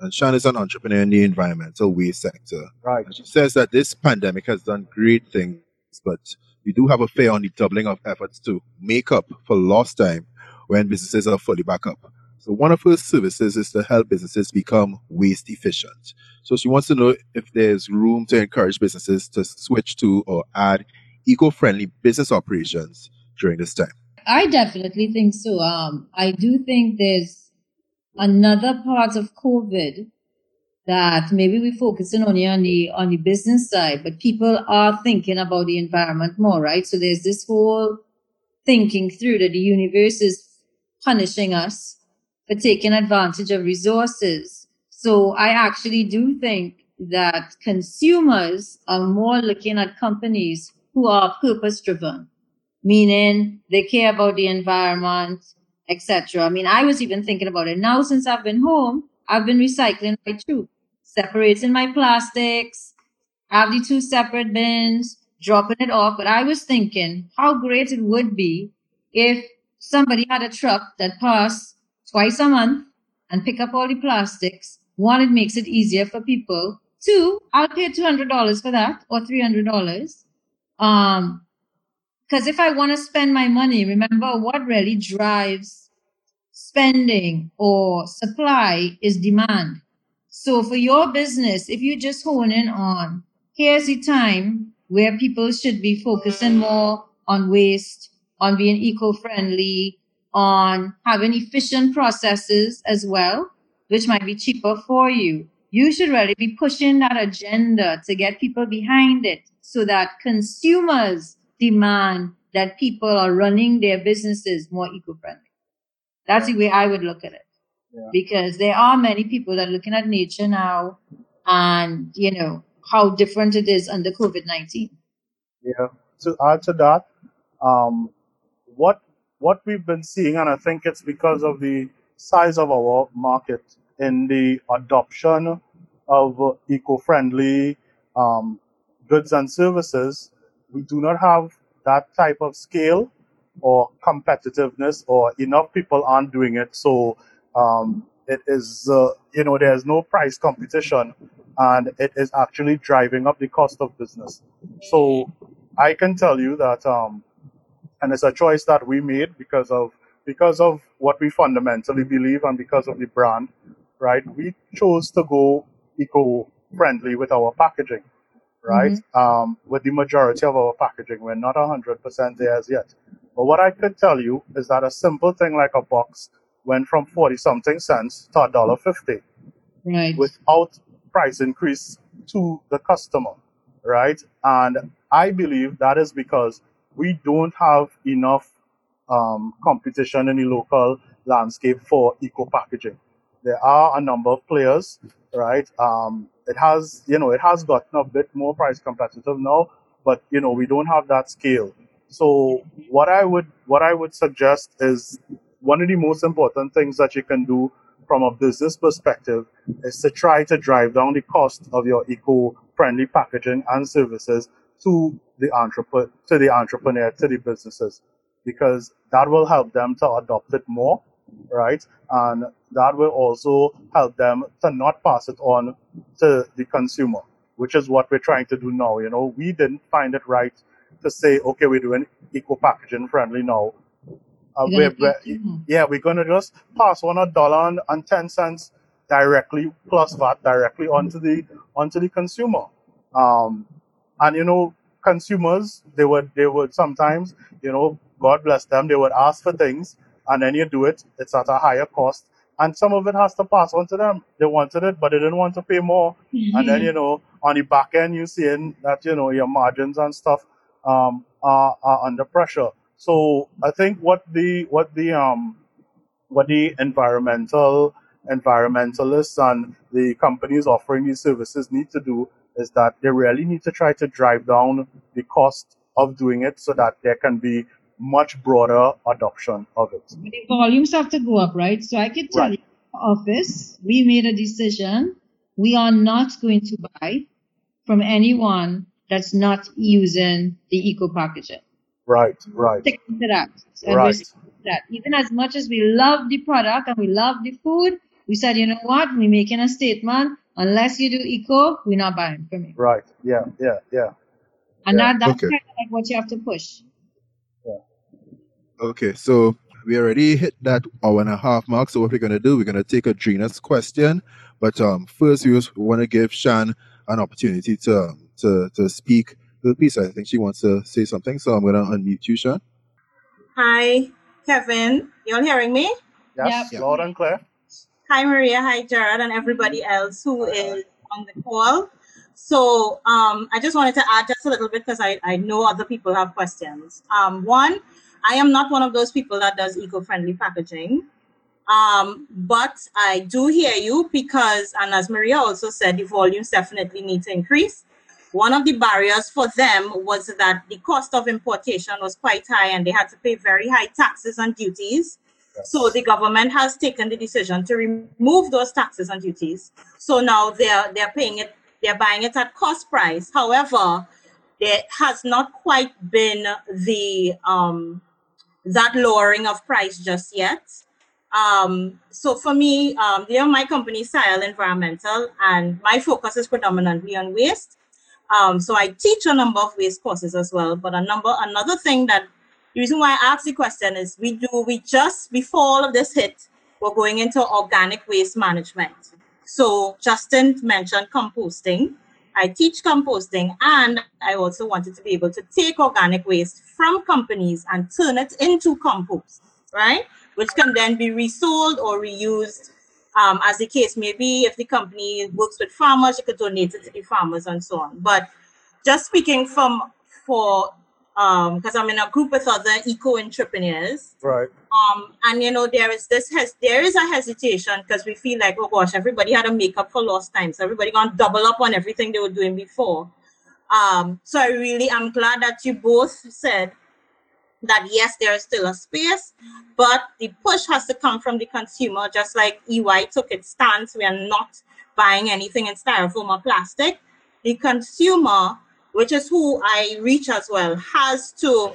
and Sean is an entrepreneur in the environmental waste sector. right And she says that this pandemic has done great things, but we do have a fair on the doubling of efforts to make up for lost time when businesses are fully back up. So one of her services is to help businesses become waste efficient. So she wants to know if there's room to encourage businesses to switch to or add eco-friendly business operations during this time. I definitely think so. Um, I do think there's another part of COVID that maybe we're focusing only on the on the business side, but people are thinking about the environment more, right? So there's this whole thinking through that the universe is punishing us for taking advantage of resources. So I actually do think that consumers are more looking at companies who are purpose driven, meaning they care about the environment, etc. I mean, I was even thinking about it now since I've been home. I've been recycling my too, separating my plastics, I have the two separate bins, dropping it off. But I was thinking how great it would be if somebody had a truck that passed twice a month and pick up all the plastics. One, it makes it easier for people. Two, I'll pay two hundred dollars for that or three hundred dollars. Um, because if I want to spend my money, remember what really drives spending or supply is demand. So for your business, if you just hone in on here's the time where people should be focusing more on waste, on being eco-friendly, on having efficient processes as well, which might be cheaper for you. You should really be pushing that agenda to get people behind it so that consumers demand that people are running their businesses more eco-friendly. That's the way I would look at it. Yeah. Because there are many people that are looking at nature now and, you know, how different it is under COVID-19. Yeah. To add to that, um, what what we've been seeing, and I think it's because of the size of our market in the adoption of eco-friendly um, goods and services, we do not have that type of scale or competitiveness, or enough people aren't doing it. So um, it is, uh, you know, there's no price competition and it is actually driving up the cost of business. So I can tell you that, um, and it's a choice that we made because of because of what we fundamentally believe and because of the brand, right? We chose to go eco-friendly with our packaging, right? Um, with the majority of our packaging, we're not hundred percent there as yet. But what I could tell you is that a simple thing like a box went from forty something cents to a dollar fifty Right. without price increase to the customer, right? And I believe that is because we don't have enough um, competition in the local landscape for eco packaging. There are a number of players, right? Um, it has, you know, it has gotten a bit more price competitive now, but you know, we don't have that scale. So what I would what I would suggest is one of the most important things that you can do from a business perspective is to try to drive down the cost of your eco-friendly packaging and services to the entrepreneur, to the entrepreneur, to the businesses, because that will help them to adopt it more, right? And that will also help them to not pass it on to the consumer, which is what we're trying to do now. You know, we didn't find it right to say, okay, we're doing eco packaging friendly now. Uh, we're, we're, yeah, we're gonna just pass on a dollar and, and ten cents directly plus VAT directly onto the onto the consumer. Um, and you know, consumers they would they would sometimes, you know, God bless them, they would ask for things and then you do it, it's at a higher cost. And some of it has to pass on to them. They wanted it, but they didn't want to pay more. And then, you know, on the back end, you're seeing that, you know, your margins and stuff um, are, are under pressure. So I think what the what the um what the environmental environmentalists and the companies offering these services need to do is that they really need to try to drive down the cost of doing it so that there can be much broader adoption of it. The volumes have to go up, right? So I could tell Right. you, office, we made a decision. We are not going to buy from anyone that's not using the eco packaging. Right, right, Stick to that. And right, that. Even as much as we love the product and we love the food, we said, you know what? We're making a statement. Unless you do eco, we're not buying from you. right. Yeah, yeah, yeah. And Yeah. that, that's Okay. kind of like what you have to push. Okay, so we already hit that hour and a half mark. So what we're gonna do, we're gonna take a Drina's question, but um, first we want to give Shan an opportunity to to to speak her piece. I think she wants to say something, so I'm gonna unmute you, Shan. Hi, Kevin. You're hearing me? Yes, Yep. loud and clear. Hi, Maria. Hi, Jared, and everybody else who is on the call. So, um, I just wanted to add just a little bit because I, I know other people have questions. Um, one, I am not one of those people that does eco-friendly packaging. Um, but I do hear you because, and as Maria also said, the volumes definitely need to increase. One of the barriers for them was that the cost of importation was quite high and they had to pay very high taxes and duties. So the government has taken the decision to remove those taxes and duties. So now they're they're paying it, they're buying it at cost price. However, there has not quite been the um, that lowering of price just yet. Um, so for me, um, you know, my company, Sile Environmental, and my focus is predominantly on waste. Um, so I teach a number of waste courses as well. But a number, another thing that the reason why I asked the question is we do we just before all of this hit, we're going into organic waste management. So Justin mentioned composting. I teach composting and I also wanted to be able to take organic waste from companies and turn it into compost, right? Which can then be resold or reused um, as the case may be. If the company works with farmers, you could donate it to the farmers and so on. But just speaking from for um because I'm in a group with other eco entrepreneurs. Right. Um, and you know there is this hes- there is a hesitation because we feel like oh gosh everybody had to make up for lost time so everybody gonna double up on everything they were doing before. Um, so I really I'm glad that you both said that yes there is still a space, but the push has to come from the consumer. Just like EY took its stance, we are not buying anything in styrofoam or plastic. The consumer, which is who I reach as well, has to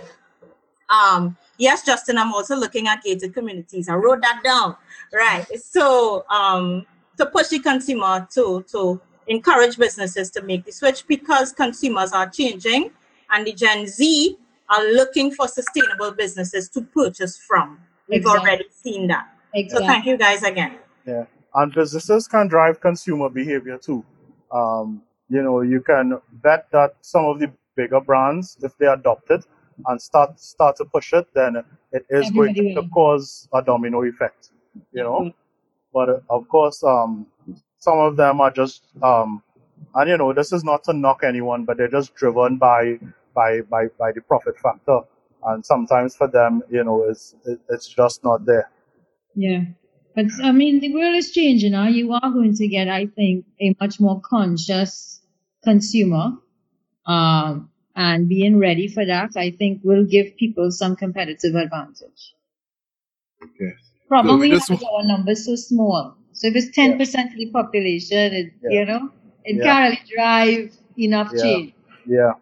um, yes, Justin, I'm also looking at gated communities. I wrote that down. Right. So um, to push the consumer to to encourage businesses to make the switch because consumers are changing and the Gen Z are looking for sustainable businesses to purchase from. We've Exactly. already seen that. So thank you guys again. Yeah, and businesses can drive consumer behavior too. Um, you know, you can bet that some of the bigger brands, if they adopt it and start start to push it, then it is going to will. cause a domino effect. You know, but uh, of course, um, some of them are just, um, and you know, this is not to knock anyone, but they're just driven by by by by the profit factor, and sometimes for them, you know, it's it, it's just not there. Yeah. But I mean, the world is changing now. You are going to get, I think, a much more conscious consumer. Um, and being ready for that, I think, will give people some competitive advantage. Okay. Problem we have is our numbers so small. So if it's 10% of the population, it, Yeah. you know, it Yeah. can't really drive enough Yeah. change. Yeah.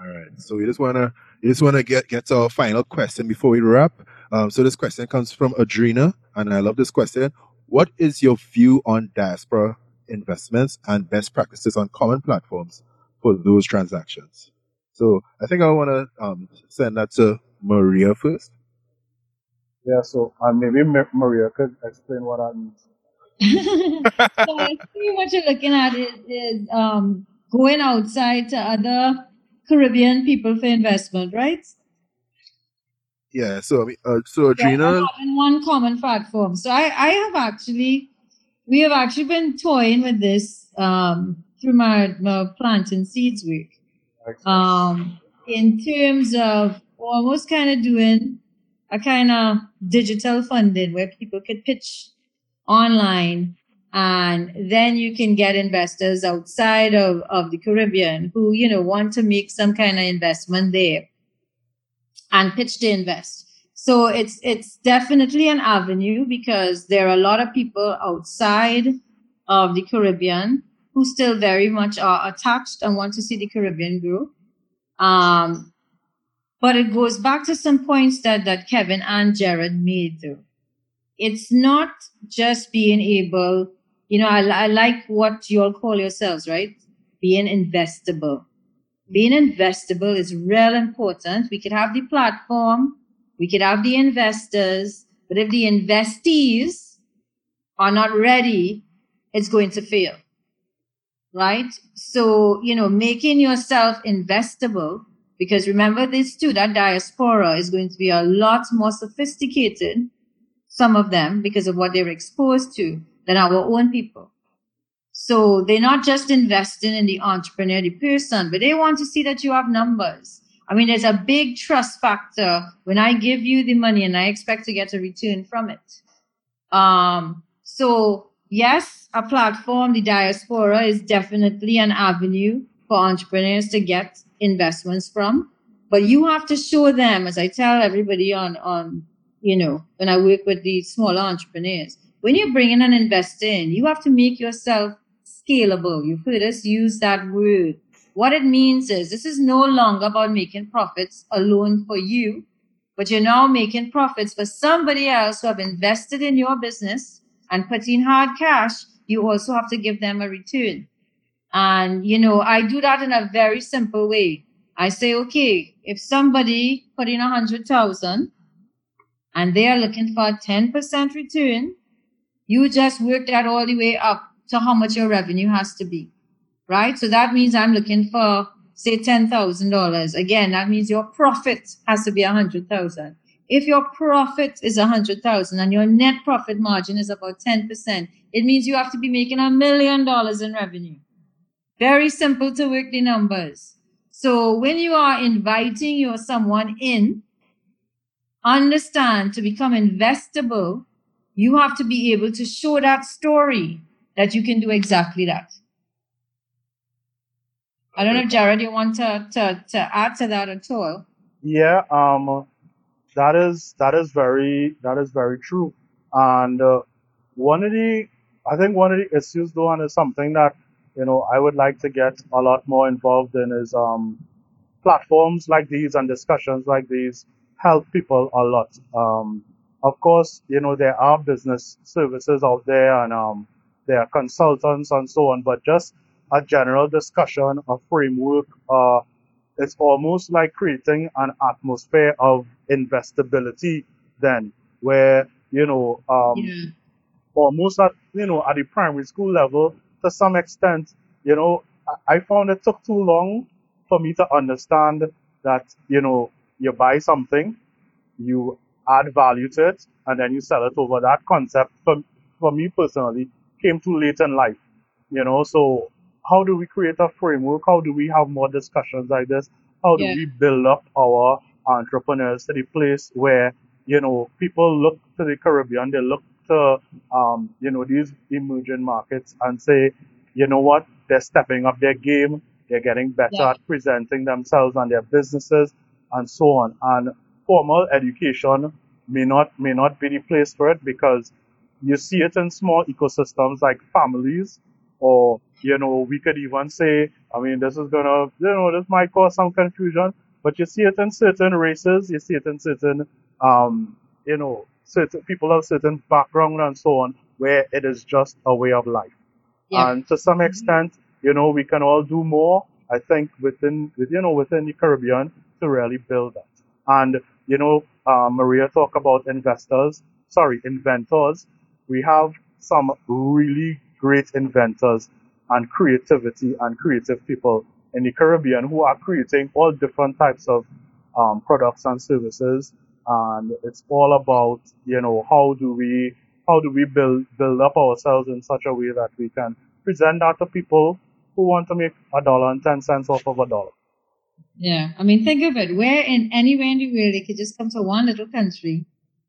All right. So we just wanna we just wanna get get to our final question before we wrap. Um, so this question comes from Adrena, and I love this question. What is your view on diaspora investments and best practices on common platforms for those transactions? So I think I want to um, send that to Maria first. Yeah, so uh, maybe Ma- Maria could explain what that means. so I think what you're looking at is, is um, going outside to other Caribbean people for investment, right? Yeah. So I mean, uh, so Yeah, Adrena, and having one common platform. So I, I have actually, we have actually been toying with this um, through my, my plant and seeds week. Um, in terms of almost kind of doing a kind of digital funding where people could pitch online and then you can get investors outside of, of the Caribbean who, you know, want to make some kind of investment there and pitch to invest. So it's it's definitely an avenue because there are a lot of people outside of the Caribbean who still very much are attached and want to see the Caribbean grow. Um, but it goes back to some points that, that Kevin and Jared made though. It's not just being able, you know, I, I like what you all call yourselves, right? Being investable being investable is real important. We could have the platform, we could have the investors, but if the investees are not ready, it's going to fail. Right? So, you know, making yourself investable, because remember this too, that diaspora is going to be a lot more sophisticated, some of them, because of what they're exposed to, than our own people. So they're not just investing in the entrepreneur, the person, but they want to see that you have numbers. I mean, there's a big trust factor when I give you the money and I expect to get a return from it. Um, so yes, a platform, the diaspora is definitely an avenue for entrepreneurs to get investments from. But you have to show them, as I tell everybody on, on, you know, when I work with the smaller entrepreneurs, when you bring in an investor in, you have to make yourself scalable. You've heard us use that word. What it means is this is no longer about making profits alone for you, but you're now making profits for somebody else who have invested in your business and put in hard cash. You also have to give them a return. And, you know, I do that in a very simple way. I say, okay, if somebody put in a hundred thousand and they are looking for a 10% return, you just work that all the way up to how much your revenue has to be, right? So that means I'm looking for, say, $10,000. Again, that means your profit has to be a hundred thousand. If your profit is a hundred thousand and your net profit margin is about 10%, it means you have to be making a million dollars in revenue. Very simple to work the numbers. So when you are inviting your someone in, understand to become investable, you have to be able to show that story that you can do exactly that. I don't know Jared, you want to, to, to add to that at all? Yeah, um, that is that is very that is very true. And uh, one of the I think one of the issues though, and is something that you know I would like to get a lot more involved in is um, platforms like these and discussions like these help people a lot. Um, of course, you know, there are business services out there and um, there are consultants and so on, but just a general discussion, a framework, uh, it's almost like creating an atmosphere of investability then, where, you know, um, Yeah. almost at, you know, at the primary school level, to some extent, you know, I I found it took too long for me to understand that, you know, you buy something, you add value to it, and then you sell it over. That concept, for, for me personally, came too late in life. You know, so how do we create a framework? How do we have more discussions like this? How do Yeah. we build up our entrepreneurs to the place where, you know, people look to the Caribbean, they look to, um, you know, these emerging markets and say, you know what, they're stepping up their game, they're getting better Yeah. at presenting themselves and their businesses and so on. And formal education may not may not be the place for it because you see it in small ecosystems like families or you know we could even say i mean this is gonna you know this might cause some confusion but you see it in certain races you see it in certain um you know certain people of certain background and so on where it is just a way of life. Yeah. and to some extent you know we can all do more i think within with, you know within the caribbean to really build that. And you know uh, maria talked about investors sorry inventors we have some really great inventors and creativity and creative people in the Caribbean who are creating all different types of um, products and services. And it's all about, you know, how do we how do we build build up ourselves in such a way that we can present that to people who want to make a dollar and ten cents off of a dollar. Yeah, I mean, think of it. Where in anywhere in the world they could just come to one little country,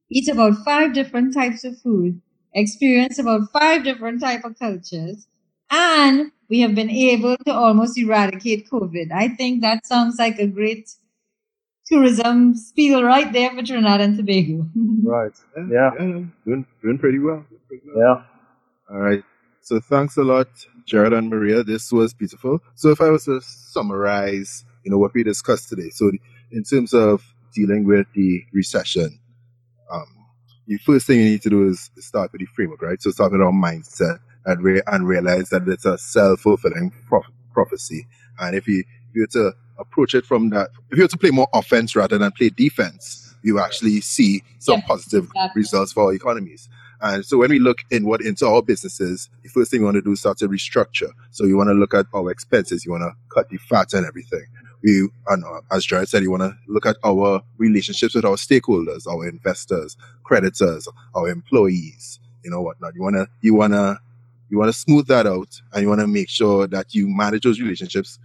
eat about five different types of food, experience about five different type of cultures, and we have been able to almost eradicate COVID. I think that sounds like a great tourism spiel right there for Trinidad and Tobago. Right. Yeah. Doing, doing pretty well. Doing pretty well. Yeah. All right. So thanks a lot, Jared and Maria. This was beautiful. So if I was to summarize, you know, what we discussed today. So in terms of dealing with the recession, um, the first thing you need to do is start with the framework, right? So start with our mindset and, re- and realize that it's a self-fulfilling prof- prophecy. And if you, if you were to approach it from that, if you were to play more offense rather than play defense, you actually see some Yeah, positive exactly. results for our economies. And so when we look inward into our businesses, the first thing we want to do is start to restructure. So you want to look at our expenses, you want to cut the fat and everything. We, and as Jared said, you want to look at our relationships with our stakeholders, our investors, creditors, our employees, you know whatnot. You want to, you want to, you want to smooth that out, and you want to make sure that you manage those relationships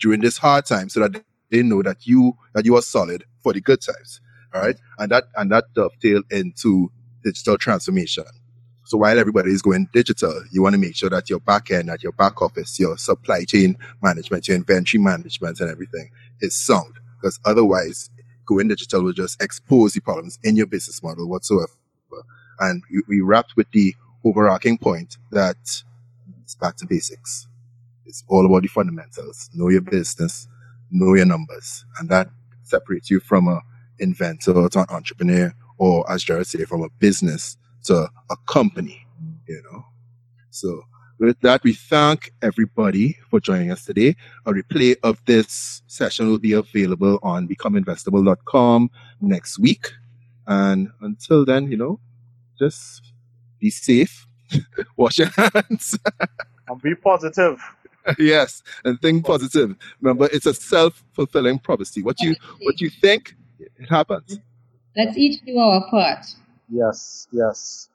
during this hard time, so that they know that you that you are solid for the good times. All right, and that and that dovetail into digital transformation. So while everybody is going digital, you want to make sure that your back end, at your back office, your supply chain management, your inventory management, and everything is sound. Because otherwise, going digital will just expose the problems in your business model whatsoever. And we, wrapped with the overarching point that it's back to basics. It's all about the fundamentals. Know your business, know your numbers, and that separates you from a inventor to an entrepreneur, or as Jared said, from a business to a company. You know. So with that, we thank everybody for joining us today. A replay of this session will be available on becomeinvestable.com next week. And until then, you know, just be safe, wash your hands. And be positive. yes, and think positive. Remember, it's a self-fulfilling prophecy. What you what you think, it happens. Let's each do our part. Yes, yes.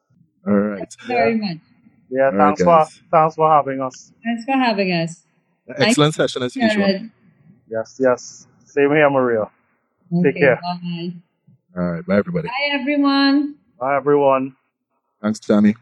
All right. Thank you very much. Yeah, All right, thanks for thanks for having us. Thanks for having us. Excellent session as usual. Jared. Yes, yes. Same here, Maria. Take care. Bye. All right. Bye, everybody. Bye, everyone. Bye everyone. Thanks, Tammy.